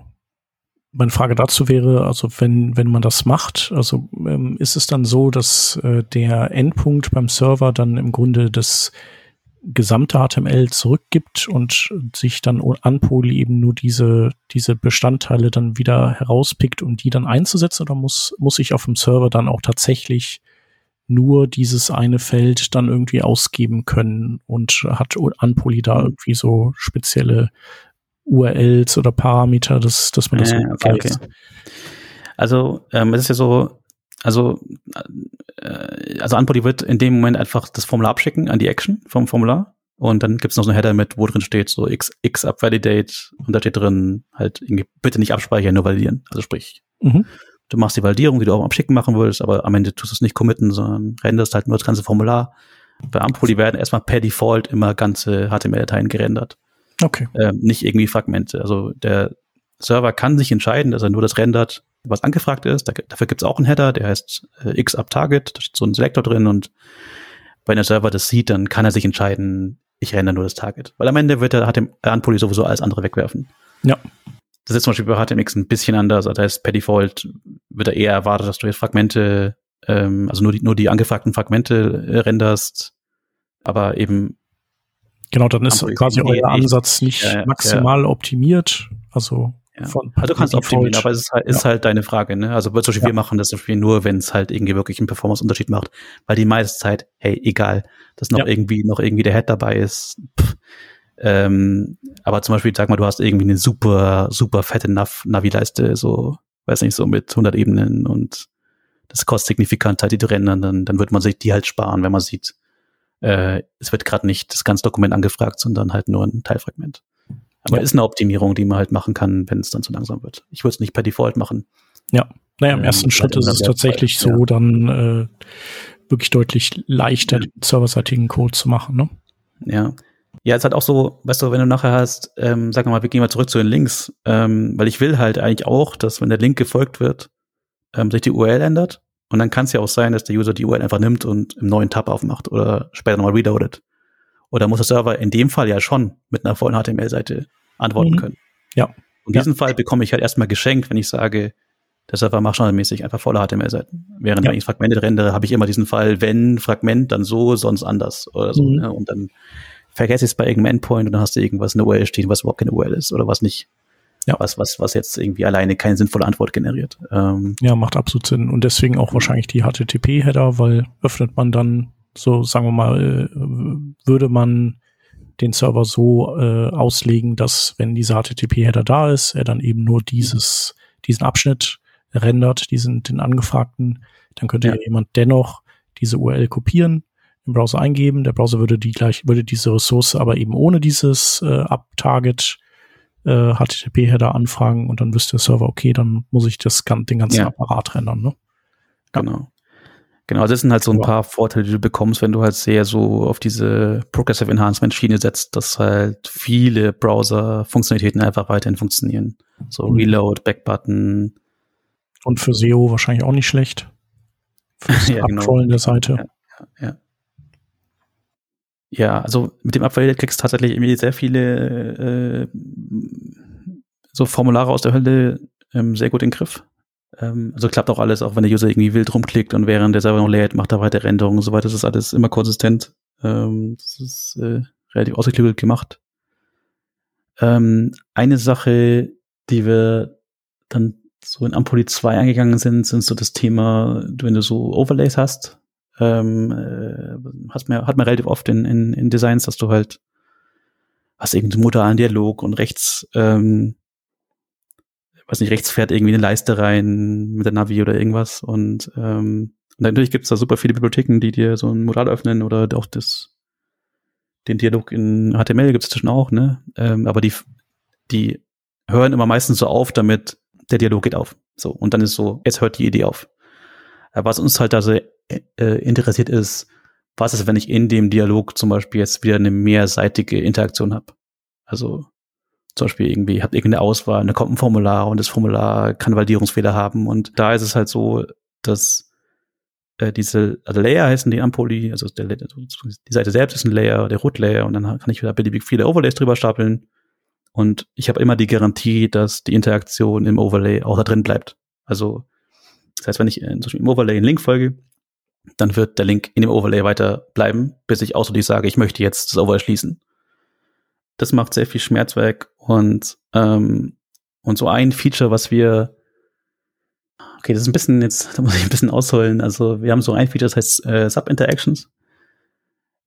meine Frage dazu wäre, also wenn, wenn man das macht, also ähm, ist es dann so, dass äh, der Endpunkt beim Server dann im Grunde das gesamte HTML zurückgibt und sich dann an Poly eben nur diese, diese Bestandteile dann wieder herauspickt, um die dann einzusetzen? Oder muss, muss ich auf dem Server dann auch tatsächlich nur dieses eine Feld dann irgendwie ausgeben können und hat Anpoly da irgendwie so spezielle URLs oder Parameter, dass, dass man das äh, okay, weiß. Okay. Also ähm, es ist ja so, also äh, also Anpoly wird in dem Moment einfach das Formular abschicken an die Action vom Formular und dann gibt es noch so einen Header mit, wo drin steht so x, x up validate und da steht drin halt bitte nicht abspeichern, nur validieren. Also sprich, mhm. Du machst die Validierung, die du auch am Schicken machen würdest, aber am Ende tust du es nicht committen, sondern renderst halt nur das ganze Formular. Bei Ampoli werden erstmal per Default immer ganze HTML-Dateien gerendert. Okay. Ähm, nicht irgendwie Fragmente. Also der Server kann sich entscheiden, dass er nur das rendert, was angefragt ist. Da, dafür gibt es auch einen Header, der heißt äh, x up target, da steht so ein Selektor drin und wenn der Server das sieht, dann kann er sich entscheiden, ich render nur das Target. Weil am Ende wird er, hat dem Anpoly sowieso alles andere wegwerfen. Ja. Das ist zum Beispiel bei HTMX ein bisschen anders. Das heißt, per Default wird er eher erwartet, dass du jetzt Fragmente, ähm, also nur die, nur die angefragten Fragmente äh, renderst, aber eben Genau, dann ist quasi euer Ansatz nicht ja, maximal ja. optimiert. Also ja. von also du kannst optimieren, aber es ist halt, ist halt deine Frage. Ne? Also zum Beispiel wir machen das zum Beispiel nur, wenn es halt irgendwie wirklich einen Performance-Unterschied macht, weil die meiste Zeit, hey, egal, dass noch irgendwie noch irgendwie der Head dabei ist. Pff, ähm, aber zum Beispiel, sag mal, du hast irgendwie eine super, super fette Nav Navi-Leiste, so, weiß nicht, so mit 100 Ebenen und das kostet signifikant halt die Rennen, dann, dann wird man sich die halt sparen, wenn man sieht, äh, es wird gerade nicht das ganze Dokument angefragt, sondern halt nur ein Teilfragment. Aber ja. ist eine Optimierung, die man halt machen kann, wenn es dann zu langsam wird. Ich würde es nicht per Default machen. Ja, naja, im ähm, ersten Schritt ist es tatsächlich Fall, so, ja. dann äh, wirklich deutlich leichter, ja. den serverseitigen Code zu machen, ne? Ja. Ja, ist halt auch so, weißt du, wenn du nachher hast, ähm, sag mal, wir gehen mal zurück zu den Links, ähm, weil ich will halt eigentlich auch, dass wenn der Link gefolgt wird, ähm, sich die URL ändert. Und dann kann es ja auch sein, dass der User die URL einfach nimmt und im neuen Tab aufmacht oder später nochmal reloadet. Oder muss der Server in dem Fall ja schon mit einer vollen HTML-Seite antworten mhm. können. Ja. Und diesen Fall bekomme ich halt erstmal geschenkt, wenn ich sage, der Server macht standardmäßig einfach volle HTML-Seiten. Während ja. wenn ich Fragmente rendere, habe ich immer diesen Fall, wenn Fragment, dann so, sonst anders oder so. Mhm. Ne? Und dann vergesse ich es bei irgendeinem Endpoint und dann hast du irgendwas in der URL stehen, was überhaupt keine URL ist oder was nicht. Ja. Was, was, was jetzt irgendwie alleine keine sinnvolle Antwort generiert. Ähm, ja, macht absolut Sinn. Und deswegen auch wahrscheinlich die HTTP-Header, weil öffnet man dann so, sagen wir mal, äh, würde man den Server so äh, auslegen, dass wenn dieser HTTP-Header da ist, er dann eben nur dieses, diesen Abschnitt rendert, diesen, den angefragten, dann könnte ja. jemand dennoch diese URL kopieren, im Browser eingeben. Der Browser würde die gleich, würde diese Ressource aber eben ohne dieses äh, Up-Target äh, HTTP-Header anfragen und dann wüsste der Server, okay, dann muss ich das, den ganzen ja. Apparat rendern. Ne? Genau. Genau, das sind halt so ein paar Vorteile, die du bekommst, wenn du halt sehr so auf diese Progressive Enhancement Schiene setzt, dass halt viele Browser-Funktionalitäten einfach weiterhin funktionieren. So mhm. Reload, Backbutton. Und für SEO wahrscheinlich auch nicht schlecht. Fürs ja, genau. Abtrollen der Seite. Ja, ja, ja. Ja, also mit dem Upgrade kriegst du tatsächlich irgendwie sehr viele äh, so Formulare aus der Hölle ähm, sehr gut in den Griff. Ähm, also klappt auch alles, auch wenn der User irgendwie wild rumklickt und während der Server noch lädt, macht er weiter Änderungen und so weiter. Das ist alles immer konsistent. Ähm, das ist äh, relativ ausgeklügelt gemacht. Ähm, eine Sache, die wir dann so in Ampoli 2 eingegangen sind, sind so das Thema, wenn du so Overlays hast, ähm, äh, hat man, hat man relativ oft in, in, in Designs, dass du halt hast irgendeinen modalen Dialog und rechts, ähm, weiß nicht, rechts fährt irgendwie eine Leiste rein mit der Navi oder irgendwas und, ähm, natürlich gibt es da super viele Bibliotheken, die dir so ein Modal öffnen oder auch das, den Dialog in HTML gibt es zwischen auch, ne? Ähm, aber die, die hören immer meistens so auf, damit der Dialog geht auf. So, und dann ist so, jetzt hört die Idee auf. Aber was uns halt da so äh, interessiert ist, was ist, wenn ich in dem Dialog zum Beispiel jetzt wieder eine mehrseitige Interaktion habe? Also zum Beispiel irgendwie hat irgendeine Auswahl, da kommt ein Formular und das Formular kann Validierungsfehler haben und da ist es halt so, dass äh, diese also Layer heißen die Ampoli, also der, die Seite selbst ist ein Layer, der Root Layer und dann kann ich wieder beliebig viele Overlays drüber stapeln und ich habe immer die Garantie, dass die Interaktion im Overlay auch da drin bleibt. Also das heißt, wenn ich in, im Overlay einen Link folge, dann wird der Link in dem Overlay weiter bleiben, bis ich ausdrücklich sage, ich möchte jetzt das Overlay schließen. Das macht sehr viel Schmerz weg und ähm, und so ein Feature, was wir okay, das ist ein bisschen jetzt, da muss ich ein bisschen ausholen. Also wir haben so ein Feature, das heißt äh, Sub-Interactions,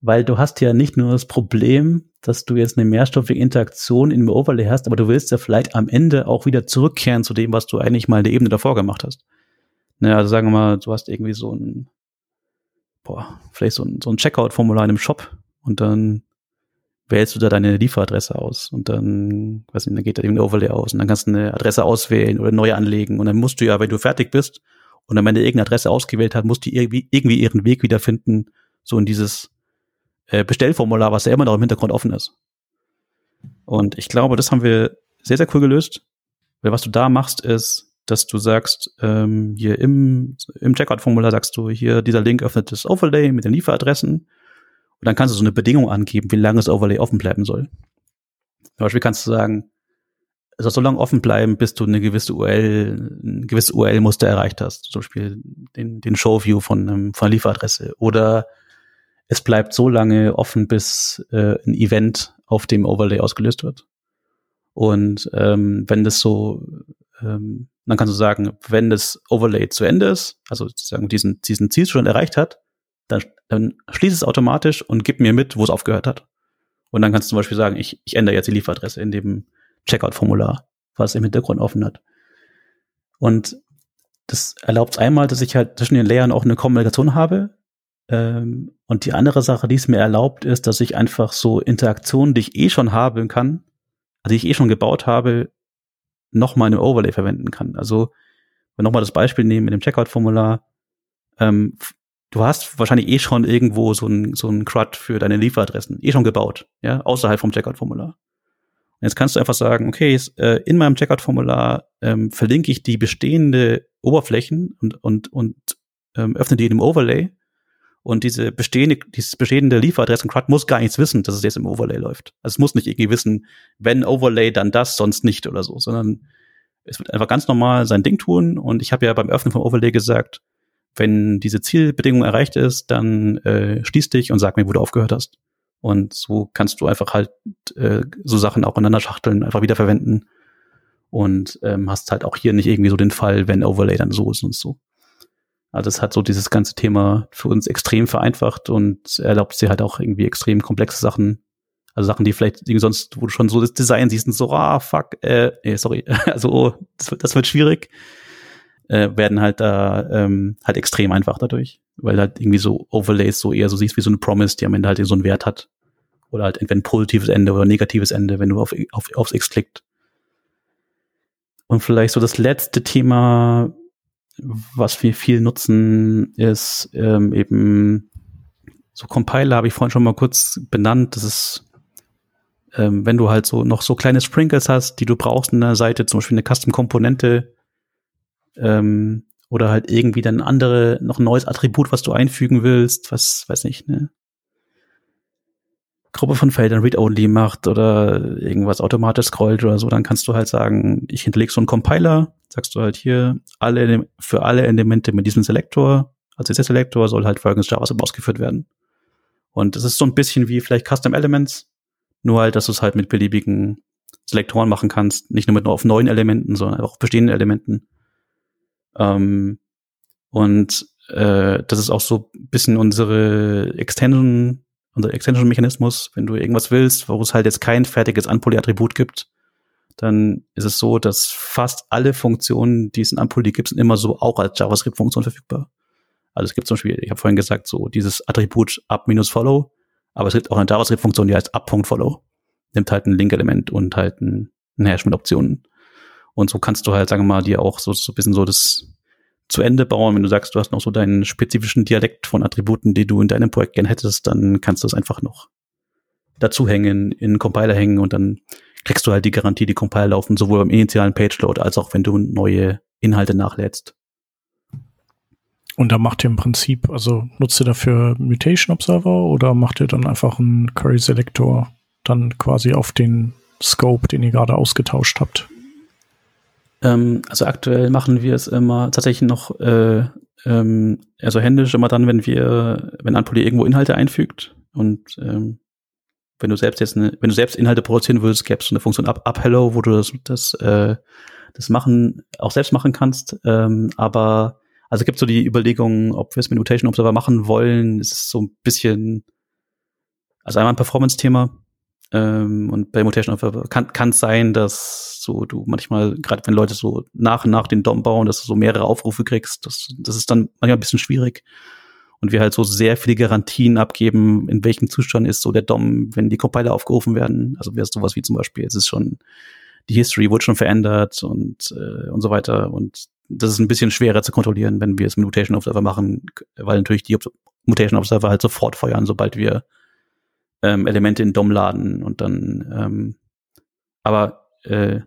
weil du hast ja nicht nur das Problem, dass du jetzt eine mehrstoffige Interaktion in dem Overlay hast, aber du willst ja vielleicht am Ende auch wieder zurückkehren zu dem, was du eigentlich mal in der Ebene davor gemacht hast. Naja, also sagen wir mal, du hast irgendwie so ein, boah, vielleicht so ein, so ein Checkout-Formular in einem Shop und dann wählst du da deine Lieferadresse aus? Und dann, weiß nicht, dann geht da eben ein Overlay aus und dann kannst du eine Adresse auswählen oder neu anlegen. Und dann musst du ja, wenn du fertig bist und am Ende irgendeine Adresse ausgewählt hat, musst du irgendwie, irgendwie ihren Weg wiederfinden, so in dieses äh, Bestellformular, was ja immer noch im Hintergrund offen ist. Und ich glaube, das haben wir sehr, sehr cool gelöst, weil was du da machst, ist, dass du sagst, ähm, hier im, im Checkout-Formular sagst du, hier dieser Link öffnet das Overlay mit den Lieferadressen und dann kannst du so eine Bedingung angeben, wie lange das Overlay offen bleiben soll. Zum Beispiel kannst du sagen, es soll so lange offen bleiben, bis du eine gewisse URL, ein gewisses URL-Muster erreicht hast. Zum Beispiel den, den Showview von, einem, von einer Lieferadresse. Oder es bleibt so lange offen, bis äh, ein Event auf dem Overlay ausgelöst wird. Und ähm, wenn das so, ähm, dann kannst du sagen, wenn das Overlay zu Ende ist, also sozusagen diesen, diesen Zielstand erreicht hat, dann, dann schließ es automatisch und gib mir mit, wo es aufgehört hat. Und dann kannst du zum Beispiel sagen, ich, ich ändere jetzt die Lieferadresse in dem Checkout-Formular, was im Hintergrund offen hat. Und das erlaubt einmal, dass ich halt zwischen den Layern auch eine Kommunikation habe. Ähm, und die andere Sache, die es mir erlaubt, ist, dass ich einfach so Interaktionen, die ich eh schon haben kann, also die ich eh schon gebaut habe, nochmal in einem Overlay verwenden kann. Also, wenn wir nochmal das Beispiel nehmen mit dem Checkout-Formular, ähm, du hast wahrscheinlich eh schon irgendwo so ein, so ein CRUD für deine Lieferadressen eh schon gebaut, ja, außerhalb vom Checkout-Formular. Jetzt kannst du einfach sagen, okay, äh, in meinem Checkout-Formular ähm, verlinke ich die bestehende Oberflächen und, und, und ähm, öffne die in einem Overlay. Und diese bestehende, dieses bestehende Lieferadressen-CRUD muss gar nichts wissen, dass es jetzt im Overlay läuft. Also es muss nicht irgendwie wissen, wenn Overlay, dann das, sonst nicht oder so, sondern es wird einfach ganz normal sein Ding tun. Und ich habe ja beim Öffnen vom Overlay gesagt, wenn diese Zielbedingung erreicht ist, dann äh, schließ dich und sag mir, wo du aufgehört hast. Und so kannst du einfach halt äh, so Sachen auch ineinander schachteln, einfach wiederverwenden. Und ähm, hast halt auch hier nicht irgendwie so den Fall, wenn Overlay dann so ist und so. Also das hat so dieses ganze Thema für uns extrem vereinfacht und erlaubt dir halt auch irgendwie extrem komplexe Sachen. Also Sachen, die vielleicht irgendwie sonst, wo du schon so das Design siehst und so, ah, fuck, äh, nee, sorry, also oh, das, das wird schwierig äh, werden halt da ähm, halt extrem einfach dadurch, weil halt irgendwie so Overlays so eher so siehst wie so eine Promise, die am Ende halt so einen Wert hat. Oder halt entweder ein positives Ende oder ein negatives Ende, wenn du auf, auf, aufs X klickt. Und vielleicht so das letzte Thema, was wir viel nutzen, ist ähm, eben so Compiler, habe ich vorhin schon mal kurz benannt. Das ist, ähm, wenn du halt so noch so kleine Sprinkles hast, die du brauchst in der Seite, zum Beispiel eine Custom-Komponente, ähm, oder halt irgendwie dann andere, noch ein neues Attribut, was du einfügen willst, was, weiß nicht, ne? Gruppe von Feldern Read-Only macht oder irgendwas automatisch scrollt oder so, dann kannst du halt sagen, ich hinterlege so einen Compiler, sagst du halt hier, alle, für alle Elemente mit diesem Selektor, also dieser Selektor soll halt folgendes JavaScript ausgeführt werden. Und das ist so ein bisschen wie vielleicht Custom Elements, nur halt, dass du es halt mit beliebigen Selektoren machen kannst, nicht nur mit nur auf neuen Elementen, sondern auch auf bestehenden Elementen. Ähm, und äh, das ist auch so ein bisschen unsere Extension, unser Extension-Mechanismus. Wenn du irgendwas willst, wo es halt jetzt kein fertiges Unpoly-Attribut gibt, dann ist es so, dass fast alle Funktionen, die es in Unpoly gibt, sind immer so auch als JavaScript-Funktion verfügbar. Also es gibt zum Beispiel, ich habe vorhin gesagt, so dieses Attribut up-follow, aber es gibt auch eine JavaScript-Funktion, die heißt up.follow. Nimmt halt ein Link-Element und halt ein, ein Hash mit Optionen. Und so kannst du halt, sagen wir mal, dir auch so, so ein bisschen so das zu Ende bauen. Wenn du sagst, du hast noch so deinen spezifischen Dialekt von Attributen, die du in deinem Projekt gern hättest, dann kannst du es einfach noch dazu hängen, in einen Compiler hängen und dann kriegst du halt die Garantie, die Compiler laufen sowohl beim initialen Page-Load als auch wenn du neue Inhalte nachlädst. Und da macht ihr im Prinzip, also nutzt ihr dafür Mutation Observer oder macht ihr dann einfach einen Curry Selector dann quasi auf den Scope, den ihr gerade ausgetauscht habt? Ähm, also aktuell machen wir es immer tatsächlich noch äh, ähm, also händisch immer dann, wenn wir, wenn Anpoly irgendwo Inhalte einfügt und ähm, wenn du selbst jetzt eine, wenn du selbst Inhalte produzieren würdest, gäbe es so eine Funktion up, up hello, wo du das, das, äh, das machen, auch selbst machen kannst. Ähm, aber also es gibt so die Überlegung, ob wir es mit Mutation Observer machen wollen. Es ist so ein bisschen, also einmal ein Performance-Thema. Ähm, und bei Mutation kann kann es sein, dass so du manchmal, gerade wenn Leute so nach und nach den DOM bauen, dass du so mehrere Aufrufe kriegst. Das, das ist dann manchmal ein bisschen schwierig und wir halt so sehr viele Garantien abgeben, in welchem Zustand ist so der DOM, wenn die Compiler aufgerufen werden. Also wäre sowas wie zum Beispiel, es ist schon, die History wurde schon verändert und, äh, und so weiter. Und das ist ein bisschen schwerer zu kontrollieren, wenn wir es mit Mutation Observer machen, weil natürlich die Mutation Observer halt sofort feuern, sobald wir ähm, Elemente in DOM laden und dann, ähm, aber äh,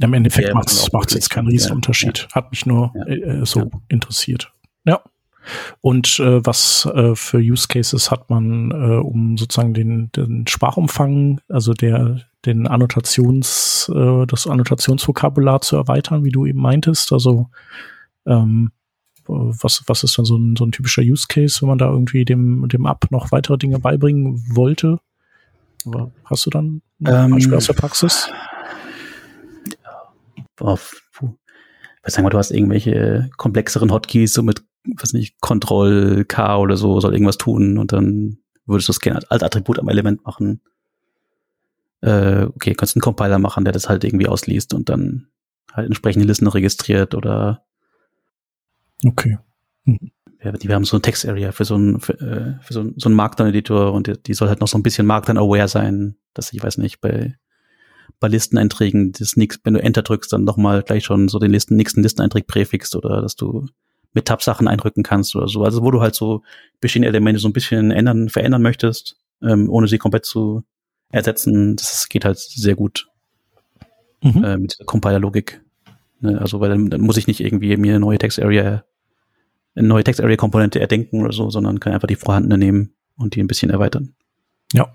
im Endeffekt macht es jetzt keinen Riesenunterschied. Ja. Hat mich nur ja. äh, so ja. interessiert. Ja. Und äh, was äh, für Use Cases hat man, äh, um sozusagen den, den Sprachumfang, also der den Annotations, äh, das Annotationsvokabular zu erweitern, wie du eben meintest? Also ähm, was, was ist dann so ein, so ein typischer Use Case, wenn man da irgendwie dem, dem App noch weitere Dinge beibringen wollte? Aber hast du dann ein ähm, Beispiel aus der Praxis? Puh. Ich weiß nicht, du hast irgendwelche komplexeren Hotkeys, so mit was nicht, Control K oder so soll irgendwas tun und dann würdest du es gerne als Attribut am Element machen. Äh, okay, kannst einen Compiler machen, der das halt irgendwie ausliest und dann halt entsprechende Listen registriert oder Okay. Mhm. Wir, wir haben so ein Text-Area für so einen für, äh, für so, so einen Markdown-Editor und die, die soll halt noch so ein bisschen Markdown-aware sein, dass ich weiß nicht, bei bei Listeneinträgen das nix, wenn du Enter drückst, dann nochmal gleich schon so den Listen, nächsten Listeneintrag präfixst oder dass du mit Tab-Sachen einrücken kannst oder so. Also wo du halt so bestehende Elemente so ein bisschen ändern, verändern möchtest, ähm, ohne sie komplett zu ersetzen, das geht halt sehr gut mhm. äh, mit der Compiler-Logik. Ne? Also weil dann, dann muss ich nicht irgendwie mir eine neue Text-Area, eine neue Text-Area-Komponente erdenken oder so, sondern kann einfach die vorhandene nehmen und die ein bisschen erweitern. Ja.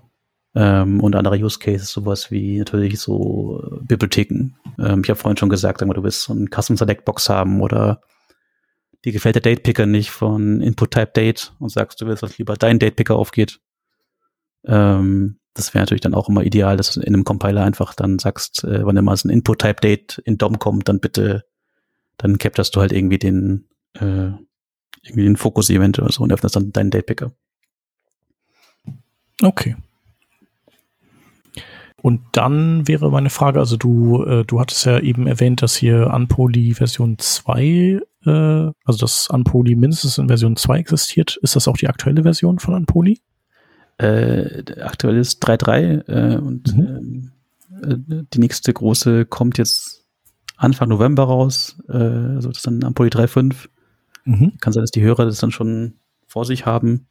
Ähm, und andere Use Cases, sowas wie natürlich so äh, Bibliotheken. Ähm, ich habe vorhin schon gesagt, du willst so ein Custom Select Box haben oder dir gefällt der Date Picker nicht von Input Type Date und sagst, du willst, dass lieber dein Date Picker aufgeht. Ähm, das wäre natürlich dann auch immer ideal, dass du in einem Compiler einfach dann sagst, äh, wann immer so ein Input Type Date in DOM kommt, dann bitte, dann capturst du halt irgendwie den, äh, irgendwie den Focus Event oder so und öffnest dann deinen Date Picker. Okay. Und dann wäre meine Frage, also du, äh, du hattest ja eben erwähnt, dass hier Unpoly Version 2, äh, also dass Unpoly mindestens in Version 2 existiert. Ist das auch die aktuelle Version von Unpoly? Äh, aktuell ist 3.3 äh, und mhm. äh, die nächste große kommt jetzt Anfang November raus, äh, also das ist dann Unpoly 3.5. Mhm. Kann sein, dass die Hörer das dann schon vor sich haben.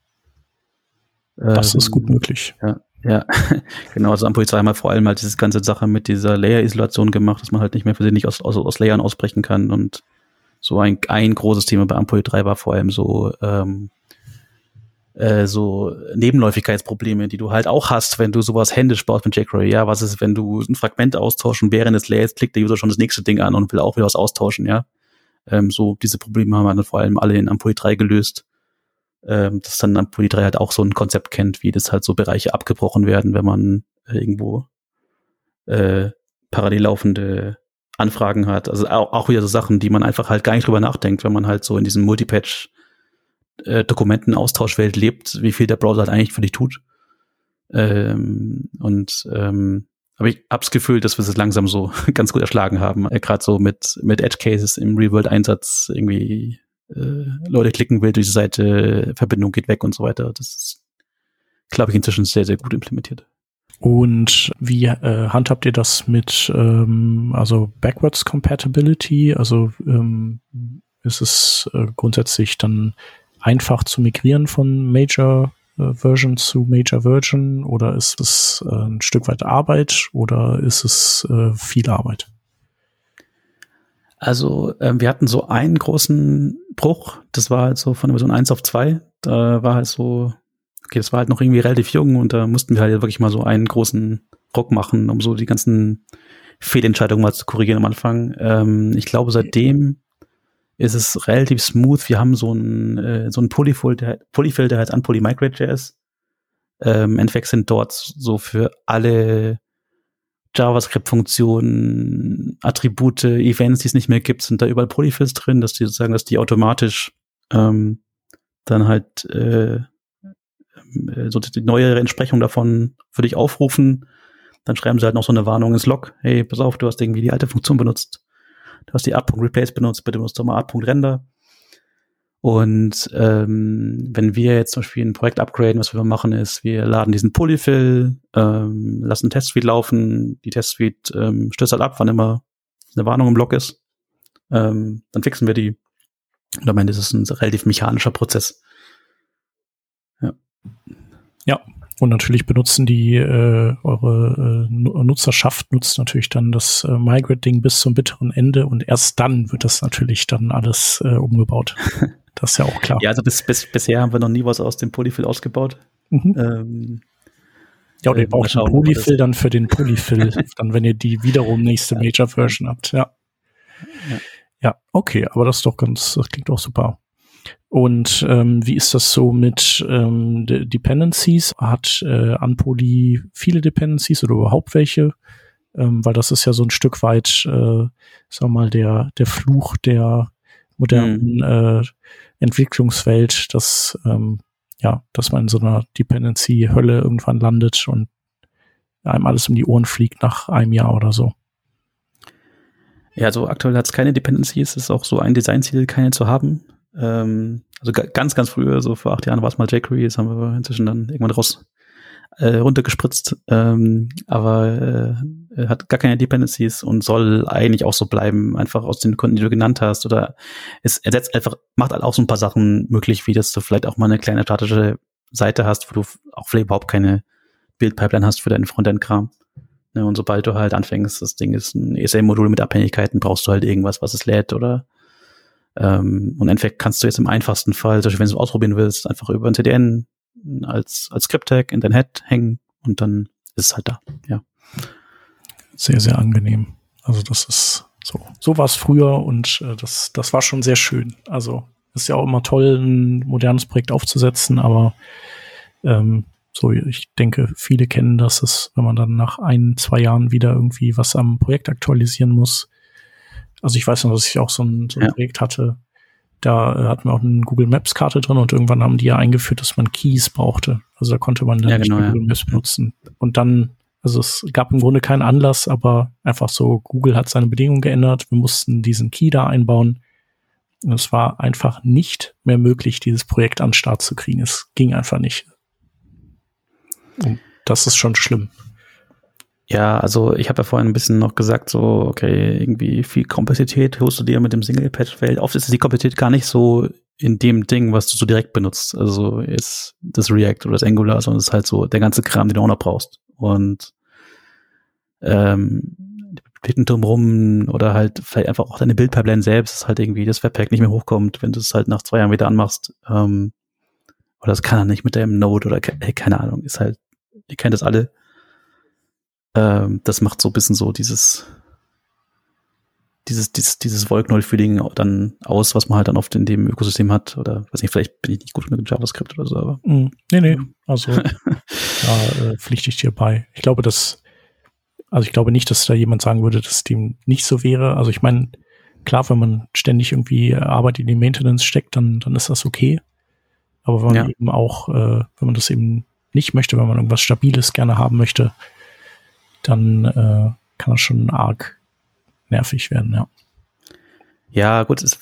Das ähm, ist gut möglich. Ja, ja, genau. Also Ampoli 2 haben wir vor allem halt diese ganze Sache mit dieser Layer-Isolation gemacht, dass man halt nicht mehr versehentlich aus, aus, aus Layern ausbrechen kann. Und so ein, ein großes Thema bei Ampoli 3 war vor allem so, ähm, äh, so Nebenläufigkeitsprobleme, die du halt auch hast, wenn du sowas händisch baust mit jQuery. Ja, was ist, wenn du ein Fragment austauschen während des Layers, klickt der User schon das nächste Ding an und will auch wieder was austauschen, ja. Ähm, so diese Probleme haben wir dann vor allem alle in Ampoli 3 gelöst ähm, dass dann am Poli 3 halt auch so ein Konzept kennt, wie das halt so Bereiche abgebrochen werden, wenn man äh, irgendwo äh, parallel laufende Anfragen hat. Also auch, auch wieder so Sachen, die man einfach halt gar nicht drüber nachdenkt, wenn man halt so in diesem Multipatch äh, Dokumentenaustauschwelt lebt, wie viel der Browser halt eigentlich für dich tut. Ähm, und ähm, aber ich hab's Gefühl, dass wir es langsam so ganz gut erschlagen haben. Äh, Gerade so mit, mit Edge Cases im Real-World-Einsatz irgendwie äh, Leute klicken will durch die Seite, Verbindung geht weg und so weiter. Das ist, glaube ich, inzwischen sehr, sehr gut implementiert. Und wie äh, handhabt ihr das mit ähm, also Backwards Compatibility? Also ähm, ist es äh, grundsätzlich dann einfach zu migrieren von Major Version zu Major Version oder ist es äh, ein Stück weit Arbeit oder ist es äh, viel Arbeit? Also ähm, wir hatten so einen großen Bruch, das war halt so von Version 1 auf 2. Da war halt so, okay, das war halt noch irgendwie relativ jung und da mussten wir halt wirklich mal so einen großen Ruck machen, um so die ganzen Fehlentscheidungen mal zu korrigieren am Anfang. Ähm, ich glaube, seitdem ist es relativ smooth. Wir haben so ein äh, so ein Polyfill, der, Polyfill, der heißt Unpolymigrate.js. Ähm, Endeffekt sind dort so für alle JavaScript-Funktionen, Attribute, Events, die es nicht mehr gibt, sind da überall Polyfills drin, dass die sozusagen, dass die automatisch ähm, dann halt äh, äh, so die neuere Entsprechung davon für dich aufrufen. Dann schreiben sie halt noch so eine Warnung ins Log. Hey, pass auf, du hast irgendwie die alte Funktion benutzt. Du hast die Art.replace benutzt, bitte benutzt doch mal Art.render. Und ähm, wenn wir jetzt zum Beispiel ein Projekt upgraden, was wir machen, ist, wir laden diesen Polyfill, ähm, lassen Testsuite laufen, die Testsuite ähm, stößt halt ab, wann immer eine Warnung im Block ist. Ähm, dann fixen wir die. Und am Ende ist es ein relativ mechanischer Prozess. Ja. Ja, und natürlich benutzen die äh, eure äh, Nutzerschaft nutzt natürlich dann das äh, Migrate-Ding bis zum bitteren Ende und erst dann wird das natürlich dann alles äh, umgebaut. Das ist ja auch klar. ja, also bis, bis, bisher haben wir noch nie was aus dem Polyfill ausgebaut. Mhm. Ähm, ja, und ihr äh, braucht den Polyfill dann für den Polyfill, dann wenn ihr die wiederum nächste Major Version habt, ja. ja. Ja, okay, aber das ist doch ganz, das klingt doch super. Und ähm, wie ist das so mit ähm, Dependencies? Hat äh, Anpoly viele Dependencies oder überhaupt welche? Ähm, weil das ist ja so ein Stück weit, äh, sag mal, der, der Fluch der modernen mhm. äh, Entwicklungswelt, dass, ähm, ja, dass man in so einer Dependency-Hölle irgendwann landet und einem alles um die Ohren fliegt nach einem Jahr oder so. Ja, also aktuell hat es keine Dependencies, es ist auch so ein Designziel, keine zu haben. Ähm, also ganz, ganz früher, so vor acht Jahren war es mal jQuery, das haben wir inzwischen dann irgendwann raus äh, runtergespritzt, ähm, aber äh, hat gar keine Dependencies und soll eigentlich auch so bleiben, einfach aus den Kunden, die du genannt hast. Oder es ersetzt einfach, macht halt auch so ein paar Sachen möglich, wie dass du vielleicht auch mal eine kleine statische Seite hast, wo du auch vielleicht überhaupt keine Bildpipeline hast für deinen Frontend-Kram. Ne, und sobald du halt anfängst, das Ding ist ein ESL-Modul mit Abhängigkeiten, brauchst du halt irgendwas, was es lädt oder ähm, und im Endeffekt kannst du jetzt im einfachsten Fall, zum Beispiel wenn du es ausprobieren willst, einfach über ein TDN als, als Script-Tag in dein Head hängen und dann ist es halt da, ja. Sehr, sehr angenehm. Also das ist so. So war es früher und äh, das, das war schon sehr schön. Also ist ja auch immer toll, ein modernes Projekt aufzusetzen, aber ähm, so, ich denke, viele kennen das, dass wenn man dann nach ein, zwei Jahren wieder irgendwie was am Projekt aktualisieren muss. Also ich weiß noch, dass ich auch so ein, so ein ja. Projekt hatte, da äh, hatten wir auch eine Google Maps Karte drin und irgendwann haben die ja eingeführt, dass man Keys brauchte. Also da konnte man dann ja, genau, nicht Google Maps benutzen. Und dann, also es gab im Grunde keinen Anlass, aber einfach so, Google hat seine Bedingungen geändert. Wir mussten diesen Key da einbauen. Und es war einfach nicht mehr möglich, dieses Projekt an den Start zu kriegen. Es ging einfach nicht. Und das ist schon schlimm. Ja, also ich habe ja vorhin ein bisschen noch gesagt, so, okay, irgendwie viel Komplexität holst du dir mit dem Single-Patch-Feld. Oft ist die Komplexität gar nicht so in dem Ding, was du so direkt benutzt. Also ist das React oder das Angular, sondern es ist halt so der ganze Kram, den du auch noch brauchst. Und ähm, Bibliotheken drumrum oder halt vielleicht einfach auch deine Bildpipeline selbst, dass halt irgendwie das Webpack nicht mehr hochkommt, wenn du es halt nach zwei Jahren wieder anmachst. Ähm, oder das kann er nicht mit deinem Node oder keine Ahnung, ist halt, ihr kennt das alle ähm, das macht so ein bisschen so dieses, dieses, dieses, dieses Wollknäuel-Feeling dann aus, was man halt dann oft in dem Ökosystem hat. Oder weiß nicht, vielleicht bin ich nicht gut mit JavaScript oder so, aber. Mm, nee, nee. Also da äh, pflichte ich dir bei. Ich glaube, dass, also ich glaube nicht, dass da jemand sagen würde, dass dem nicht so wäre. Also ich meine, klar, wenn man ständig irgendwie Arbeit in die Maintenance steckt, dann, dann ist das okay. Aber wenn man ja. eben auch, äh, wenn man das eben nicht möchte, wenn man irgendwas Stabiles gerne haben möchte, dann äh, kann das schon arg nervig werden, ja. Ja, gut, es,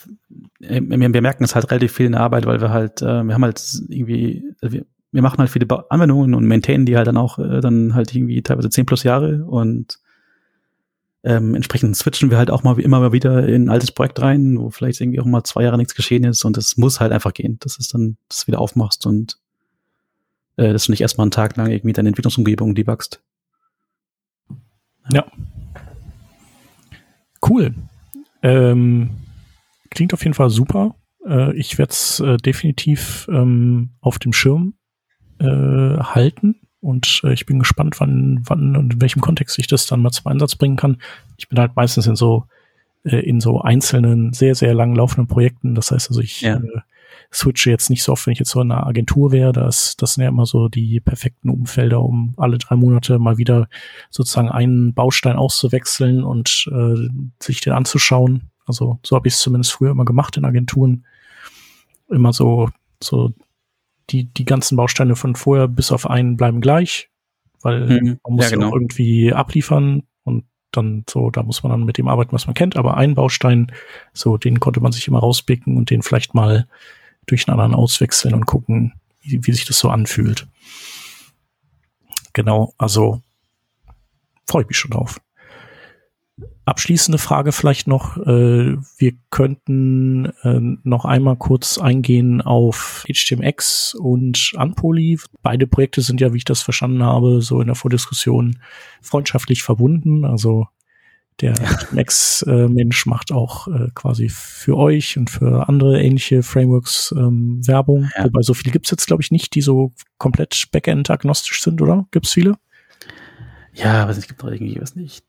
äh, wir, wir merken es halt relativ viel in der Arbeit, weil wir halt, äh, wir haben halt irgendwie, also wir, wir machen halt viele Anwendungen und maintainen die halt dann auch äh, dann halt irgendwie teilweise zehn plus Jahre und ähm, entsprechend switchen wir halt auch mal wie immer mal wieder in ein altes Projekt rein, wo vielleicht irgendwie auch mal zwei Jahre nichts geschehen ist und das muss halt einfach gehen, dass es dann das wieder aufmachst und äh, dass du nicht erstmal einen Tag lang irgendwie deine Entwicklungsumgebung debugst. Ja. Cool. Ähm, klingt auf jeden Fall super. Äh, ich werde es äh, definitiv ähm, auf dem Schirm äh, halten und äh, ich bin gespannt, wann, wann und in welchem Kontext ich das dann mal zum Einsatz bringen kann. Ich bin halt meistens in so äh, in so einzelnen, sehr, sehr lang laufenden Projekten. Das heißt also, ich ja. äh, switche jetzt nicht so oft, wenn ich jetzt so in einer Agentur wäre. Das, das sind ja immer so die perfekten Umfelder, um alle drei Monate mal wieder sozusagen einen Baustein auszuwechseln und äh, sich den anzuschauen. Also so habe ich es zumindest früher immer gemacht in Agenturen. Immer so, so die, die ganzen Bausteine von vorher bis auf einen bleiben gleich, weil mhm. man muss ja, genau. irgendwie abliefern und dann so, da muss man dann mit dem arbeiten, was man kennt, aber ein Baustein, so, den konnte man sich immer rauspicken und den vielleicht mal durch einen anderen auswechseln und gucken, wie, wie sich das so anfühlt. Genau, also freue ich mich schon drauf. Abschließende Frage vielleicht noch. Äh, wir könnten äh, noch einmal kurz eingehen auf HTMX und Unpoly. Beide Projekte sind ja, wie ich das verstanden habe, so in der Vordiskussion freundschaftlich verbunden. Also der HTMX-Mensch macht auch äh, quasi für euch und für andere ähnliche Frameworks ähm, Werbung. Ja. Wobei so viele gibt's jetzt, glaube ich, nicht, die so komplett Backend-agnostisch sind, oder? Gibt's viele? Ja, aber es gibt doch irgendwie, was nicht,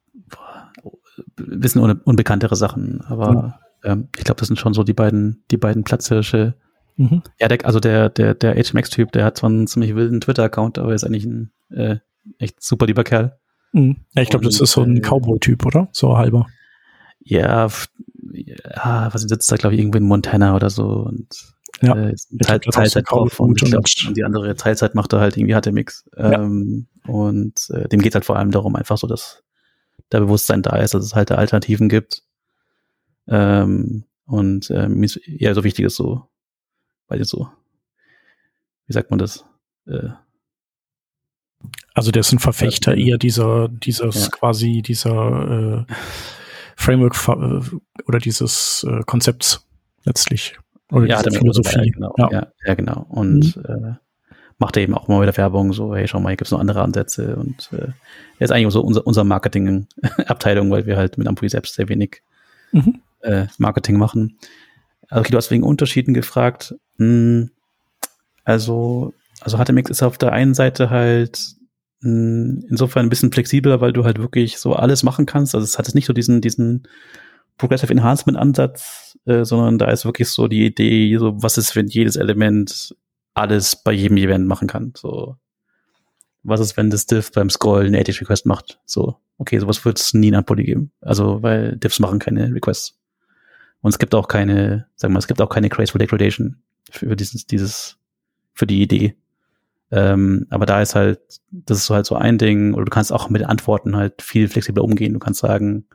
bisschen un unbekanntere Sachen, aber mhm. ähm, ich glaube, das sind schon so die beiden, die beiden Platzhirsche. Mhm. Ja, der, also der, der, der HMX-Typ, der hat zwar einen ziemlich wilden Twitter-Account, aber ist eigentlich ein äh, echt super lieber Kerl. Mhm. Ja, ich glaube, das ist so ein äh, Cowboy-Typ, oder? So halber. Ja, ja, was sitzt da, glaube ich, irgendwo in Montana oder so und ja, äh, Teil, Teilzeit drauf und, und, und, die andere Teilzeit macht er halt irgendwie HTMX. Ja. Ähm, und äh, dem geht halt vor allem darum, einfach so das der Bewusstsein da ist, dass es halt Alternativen gibt. Ähm, und äh, mir ist eher so wichtig ist so, weil so, wie sagt man das? Äh, also der ist ein Verfechter eher dieser, dieses ja. quasi dieser äh, Framework äh, oder dieses äh, Konzepts letztlich. Oder ja, diese Philosophie. Genau. Ja. ja. Ja, genau. Und mhm. äh, macht er eben auch mal wieder Werbung, so, hey, schau mal, hier gibt's noch andere Ansätze und äh, er ist eigentlich so unser, unser Marketing-Abteilung, weil wir halt mit Ampui selbst sehr wenig mhm. äh, Marketing machen. Also, okay, du hast wegen Unterschieden gefragt. Hm, also, also HTMX ist auf der einen Seite halt mh, hm, insofern ein bisschen flexibler, weil du halt wirklich so alles machen kannst. Also es hat jetzt nicht so diesen, diesen Progressive Enhancement Ansatz, äh, sondern da ist wirklich so die Idee, so was ist, wenn jedes Element alles bei jedem Event machen kann. So, was ist, wenn das Div beim Scroll eine Edit Request macht? So, okay, sowas wird es nie in Poly geben. Also, weil Divs machen keine Requests. Und es gibt auch keine, sagen wir es gibt auch keine Graceful Degradation für dieses, dieses, für die Idee. Ähm, aber da ist halt, das ist halt so ein Ding, oder du kannst auch mit Antworten halt viel flexibler umgehen. Du kannst sagen,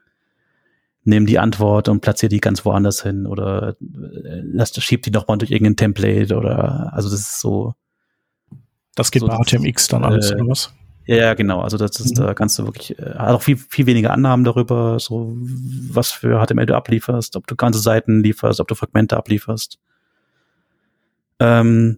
nimm die Antwort und platziere die ganz woanders hin oder äh, lass, schieb die nochmal durch irgendein Template oder also das ist so. Das geht so, bei HTMX dann alles, äh, oder was? Ja, genau. Also das ist, mhm. da kannst du wirklich, äh, hat auch viel, viel weniger Annahmen darüber, so was für HTML du ablieferst, ob du ganze Seiten lieferst, ob du Fragmente ablieferst. Ähm,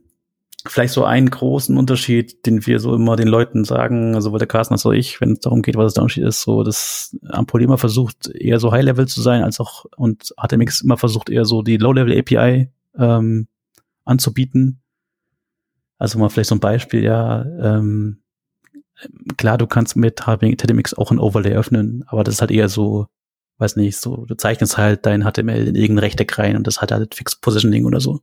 vielleicht so einen großen Unterschied, den wir so immer den Leuten sagen, also der Carsten als auch ich, wenn es darum geht, was das der Unterschied ist, so dass Ampol immer versucht, eher so High-Level zu sein, als auch und HTMX immer versucht, eher so die Low-Level-API ähm, anzubieten. Also mal vielleicht so ein Beispiel, ja, ähm, klar, du kannst mit HTMX auch ein Overlay öffnen, aber das ist halt eher so, weiß nicht, so, du zeichnest halt dein HTML in irgendein Rechteck rein und das hat halt Fixed Positioning oder so.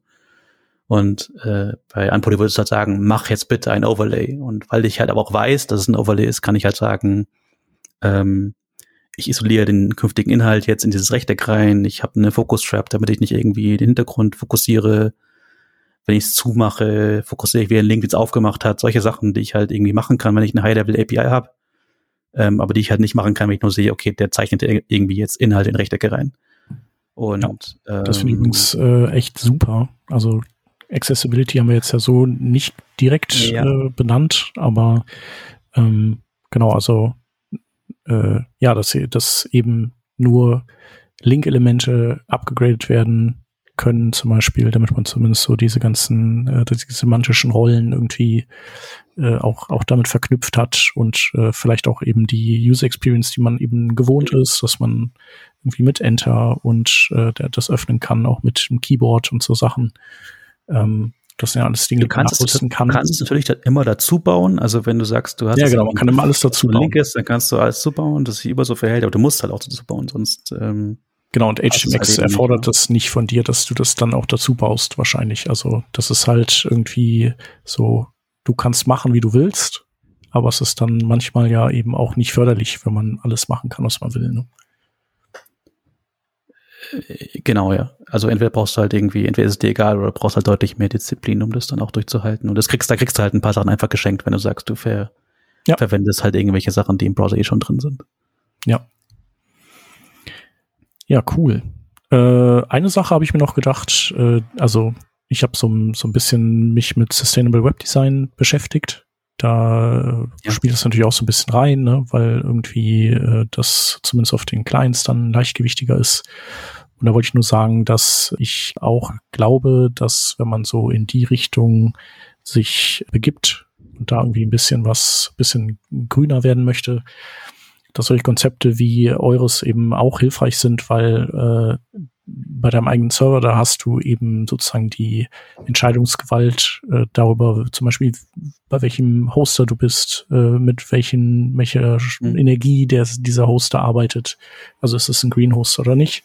Und äh, bei Unpoly würde ich halt sagen, mach jetzt bitte ein Overlay. Und weil ich halt aber auch weiß, dass es ein Overlay ist, kann ich halt sagen, ähm, ich isoliere den künftigen Inhalt jetzt in dieses Rechteck rein. Ich habe eine Focus Trap, damit ich nicht irgendwie den Hintergrund fokussiere. Wenn ich es zumache, fokussiere ich, wie ein Link jetzt aufgemacht hat. Solche Sachen, die ich halt irgendwie machen kann, wenn ich eine High-Level-API habe. Ähm, aber die ich halt nicht machen kann, wenn ich nur sehe, okay, der zeichnet irgendwie jetzt Inhalt in Rechtecke rein. Und ja, das finde ich übrigens äh, echt super. Also Accessibility haben wir jetzt ja so nicht direkt ja. äh, benannt, aber ähm, genau, also äh, ja, dass, dass eben nur Link-Elemente abgegradet werden können, zum Beispiel, damit man zumindest so diese ganzen, äh, diese semantischen Rollen irgendwie äh, auch, auch damit verknüpft hat und äh, vielleicht auch eben die User Experience, die man eben gewohnt ist, dass man irgendwie mit Enter und äh, das öffnen kann, auch mit dem Keyboard und so Sachen. Ähm, das sind ja alles Dinge, du kannst es, kann. Du kannst es natürlich immer dazu bauen. Also wenn du sagst, du hast ja genau, man kann immer alles dazu bauen. Link ist, dann kannst du alles zubauen, das sich über so verhält, aber du musst halt auch dazu bauen, sonst ähm, Genau, und HTMX halt erfordert das nicht von dir, dass du das dann auch dazu baust, wahrscheinlich. Also, das ist halt irgendwie so, du kannst machen, wie du willst, aber es ist dann manchmal ja eben auch nicht förderlich, wenn man alles machen kann, was man will. Ne? Äh, genau, ja. Also entweder brauchst du halt irgendwie, entweder ist es dir egal oder brauchst halt deutlich mehr Disziplin, um das dann auch durchzuhalten. Und das kriegst, da kriegst du halt ein paar Sachen einfach geschenkt, wenn du sagst, du ver, ja. verwendest halt irgendwelche Sachen, die im Browser eh schon drin sind. Ja. Ja, cool. Äh, eine Sache habe ich mir noch gedacht, äh, also ich habe so, so ein bisschen mich mit Sustainable Web Design beschäftigt. Da ja. spielt es natürlich auch so ein bisschen rein, ne, weil irgendwie äh, das zumindest auf den Clients dann leichtgewichtiger ist. Und da wollte ich nur sagen, dass ich auch glaube, dass wenn man so in die Richtung sich begibt und da irgendwie ein bisschen was, bisschen grüner werden möchte, dass solche Konzepte wie eures eben auch hilfreich sind, weil äh, bei deinem eigenen Server, da hast du eben sozusagen die Entscheidungsgewalt äh, darüber, zum Beispiel bei welchem Hoster du bist, äh, mit welchen, welcher mhm. Energie der, dieser Hoster arbeitet. Also ist es ein Green Hoster oder nicht?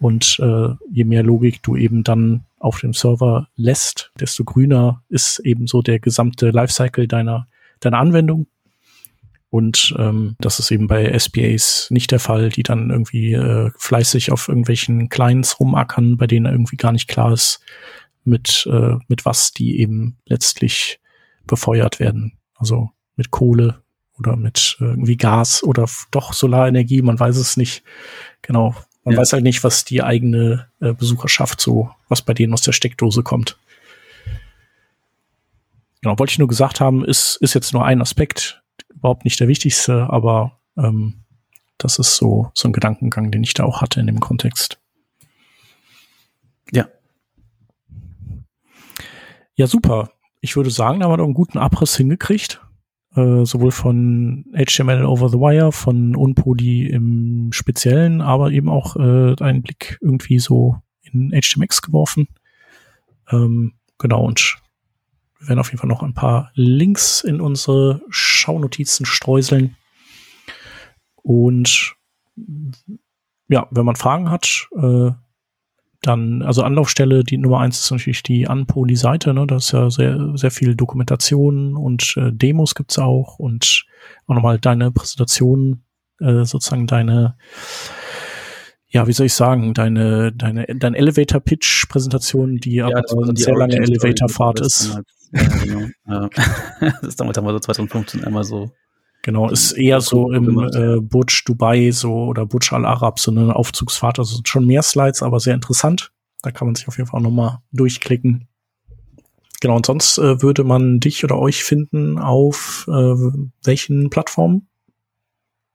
Und äh, je mehr Logik du eben dann auf dem Server lässt, desto grüner ist eben so der gesamte Lifecycle deiner, deiner Anwendung. Und ähm, das ist eben bei SPAs nicht der Fall, die dann irgendwie äh, fleißig auf irgendwelchen Clients rumackern, bei denen irgendwie gar nicht klar ist, mit, äh, mit was die eben letztlich befeuert werden. Also mit Kohle oder mit äh, irgendwie Gas oder doch Solarenergie, man weiß es nicht. Genau. Man ja. weiß halt nicht, was die eigene äh, Besucherschaft so, was bei denen aus der Steckdose kommt. Genau, wollte ich nur gesagt haben, ist, ist jetzt nur ein Aspekt überhaupt nicht der wichtigste, aber ähm, das ist so, so ein Gedankengang, den ich da auch hatte in dem Kontext. Ja. Ja, super. Ich würde sagen, da haben wir doch einen guten Abriss hingekriegt. Äh, sowohl von HTML over the wire, von Unpoly im Speziellen, aber eben auch äh, einen Blick irgendwie so in HTMX geworfen. Ähm, genau, und wir werden auf jeden Fall noch ein paar Links in unsere Schaunotizen streuseln. Und ja, wenn man Fragen hat, äh, dann, also Anlaufstelle, die Nummer eins ist natürlich die Anpoli-Seite, ne? Da ist ja sehr, sehr viel Dokumentation und äh, Demos gibt's auch und auch nochmal deine Präsentation, äh, sozusagen deine ja, wie soll ich sagen, deine, deine, dein Elevator-Pitch-Präsentation, die ja, aber eine sehr lange Elevator-Fahrt ist. Ja, genau. das ist damals haben wir so 2015 einmal so. Genau, ist eher so im äh, Burj Dubai so oder Burj Al Arab so eine Aufzugsfahrt. Also schon mehr Slides, aber sehr interessant. Da kann man sich auf jeden Fall nochmal durchklicken. Genau, und sonst äh, würde man dich oder euch finden auf äh, welchen Plattformen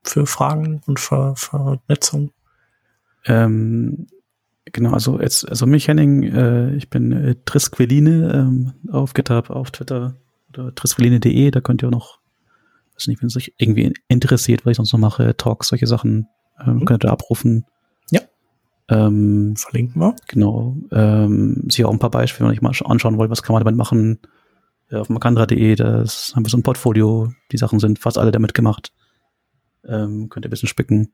für Fragen und Ver Vernetzung? Ähm, genau, also jetzt, also mich Henning, äh, ich bin äh, Trisqueline ähm, auf GitHub, auf Twitter oder trisqueline.de, da könnt ihr auch noch, weiß nicht, wenn es euch irgendwie interessiert, was ich sonst noch mache, Talks, solche Sachen, ähm, mhm. könnt ihr abrufen. Ja. Ähm, Verlinken wir. Genau. Ähm, sicher auch ein paar Beispiele, wenn ich mal anschauen wollt, was kann man damit machen. Ja, auf makandra.de, das haben wir so ein Portfolio, die Sachen sind fast alle damit gemacht. Ähm, könnt ihr ein bisschen spicken.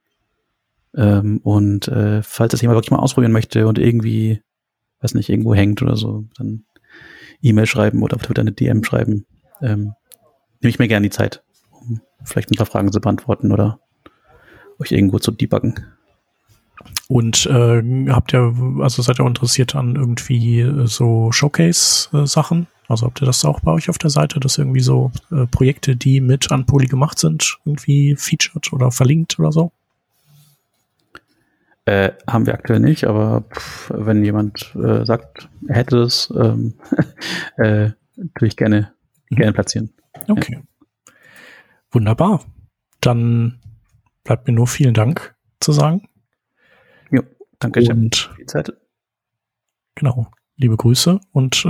Ähm, und äh, falls das jemand wirklich mal ausprobieren möchte und irgendwie, weiß nicht, irgendwo hängt oder so, dann E-Mail schreiben oder auf Twitter eine DM schreiben. Ähm, nehme ich mir gerne die Zeit, vielleicht ein paar Fragen zu beantworten oder euch irgendwo zu debuggen. Und äh, habt ihr, also seid ihr interessiert an irgendwie äh, so Showcase-Sachen? Also habt ihr das auch bei euch auf der Seite, dass irgendwie so äh, Projekte, die mit Anpoly gemacht sind, irgendwie featured oder verlinkt oder so? Äh, haben wir aktuell nicht, aber pff, wenn jemand äh, sagt, er hätte es, ähm, äh, tue ich gerne, Mhm. gerne platzieren. Okay. Wunderbar. Dann bleibt mir nur vielen Dank zu sagen. Jo, danke, habe Und viel Zeit. genau, liebe Grüße. Und äh,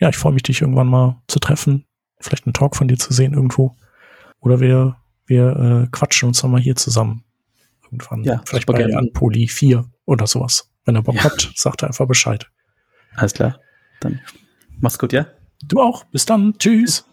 ja, ich freue mich, dich irgendwann mal zu treffen. Vielleicht einen Talk von dir zu sehen irgendwo. Oder wir, wir äh, quatschen uns nochmal hier zusammen. Irgendwann. Ja, Vielleicht bei gerne. Anpoli 4 oder sowas. Wenn er Bock Ja. hat, sagt er einfach Bescheid. Alles klar. Dann mach's gut, ja? Du auch. Bis dann. Tschüss.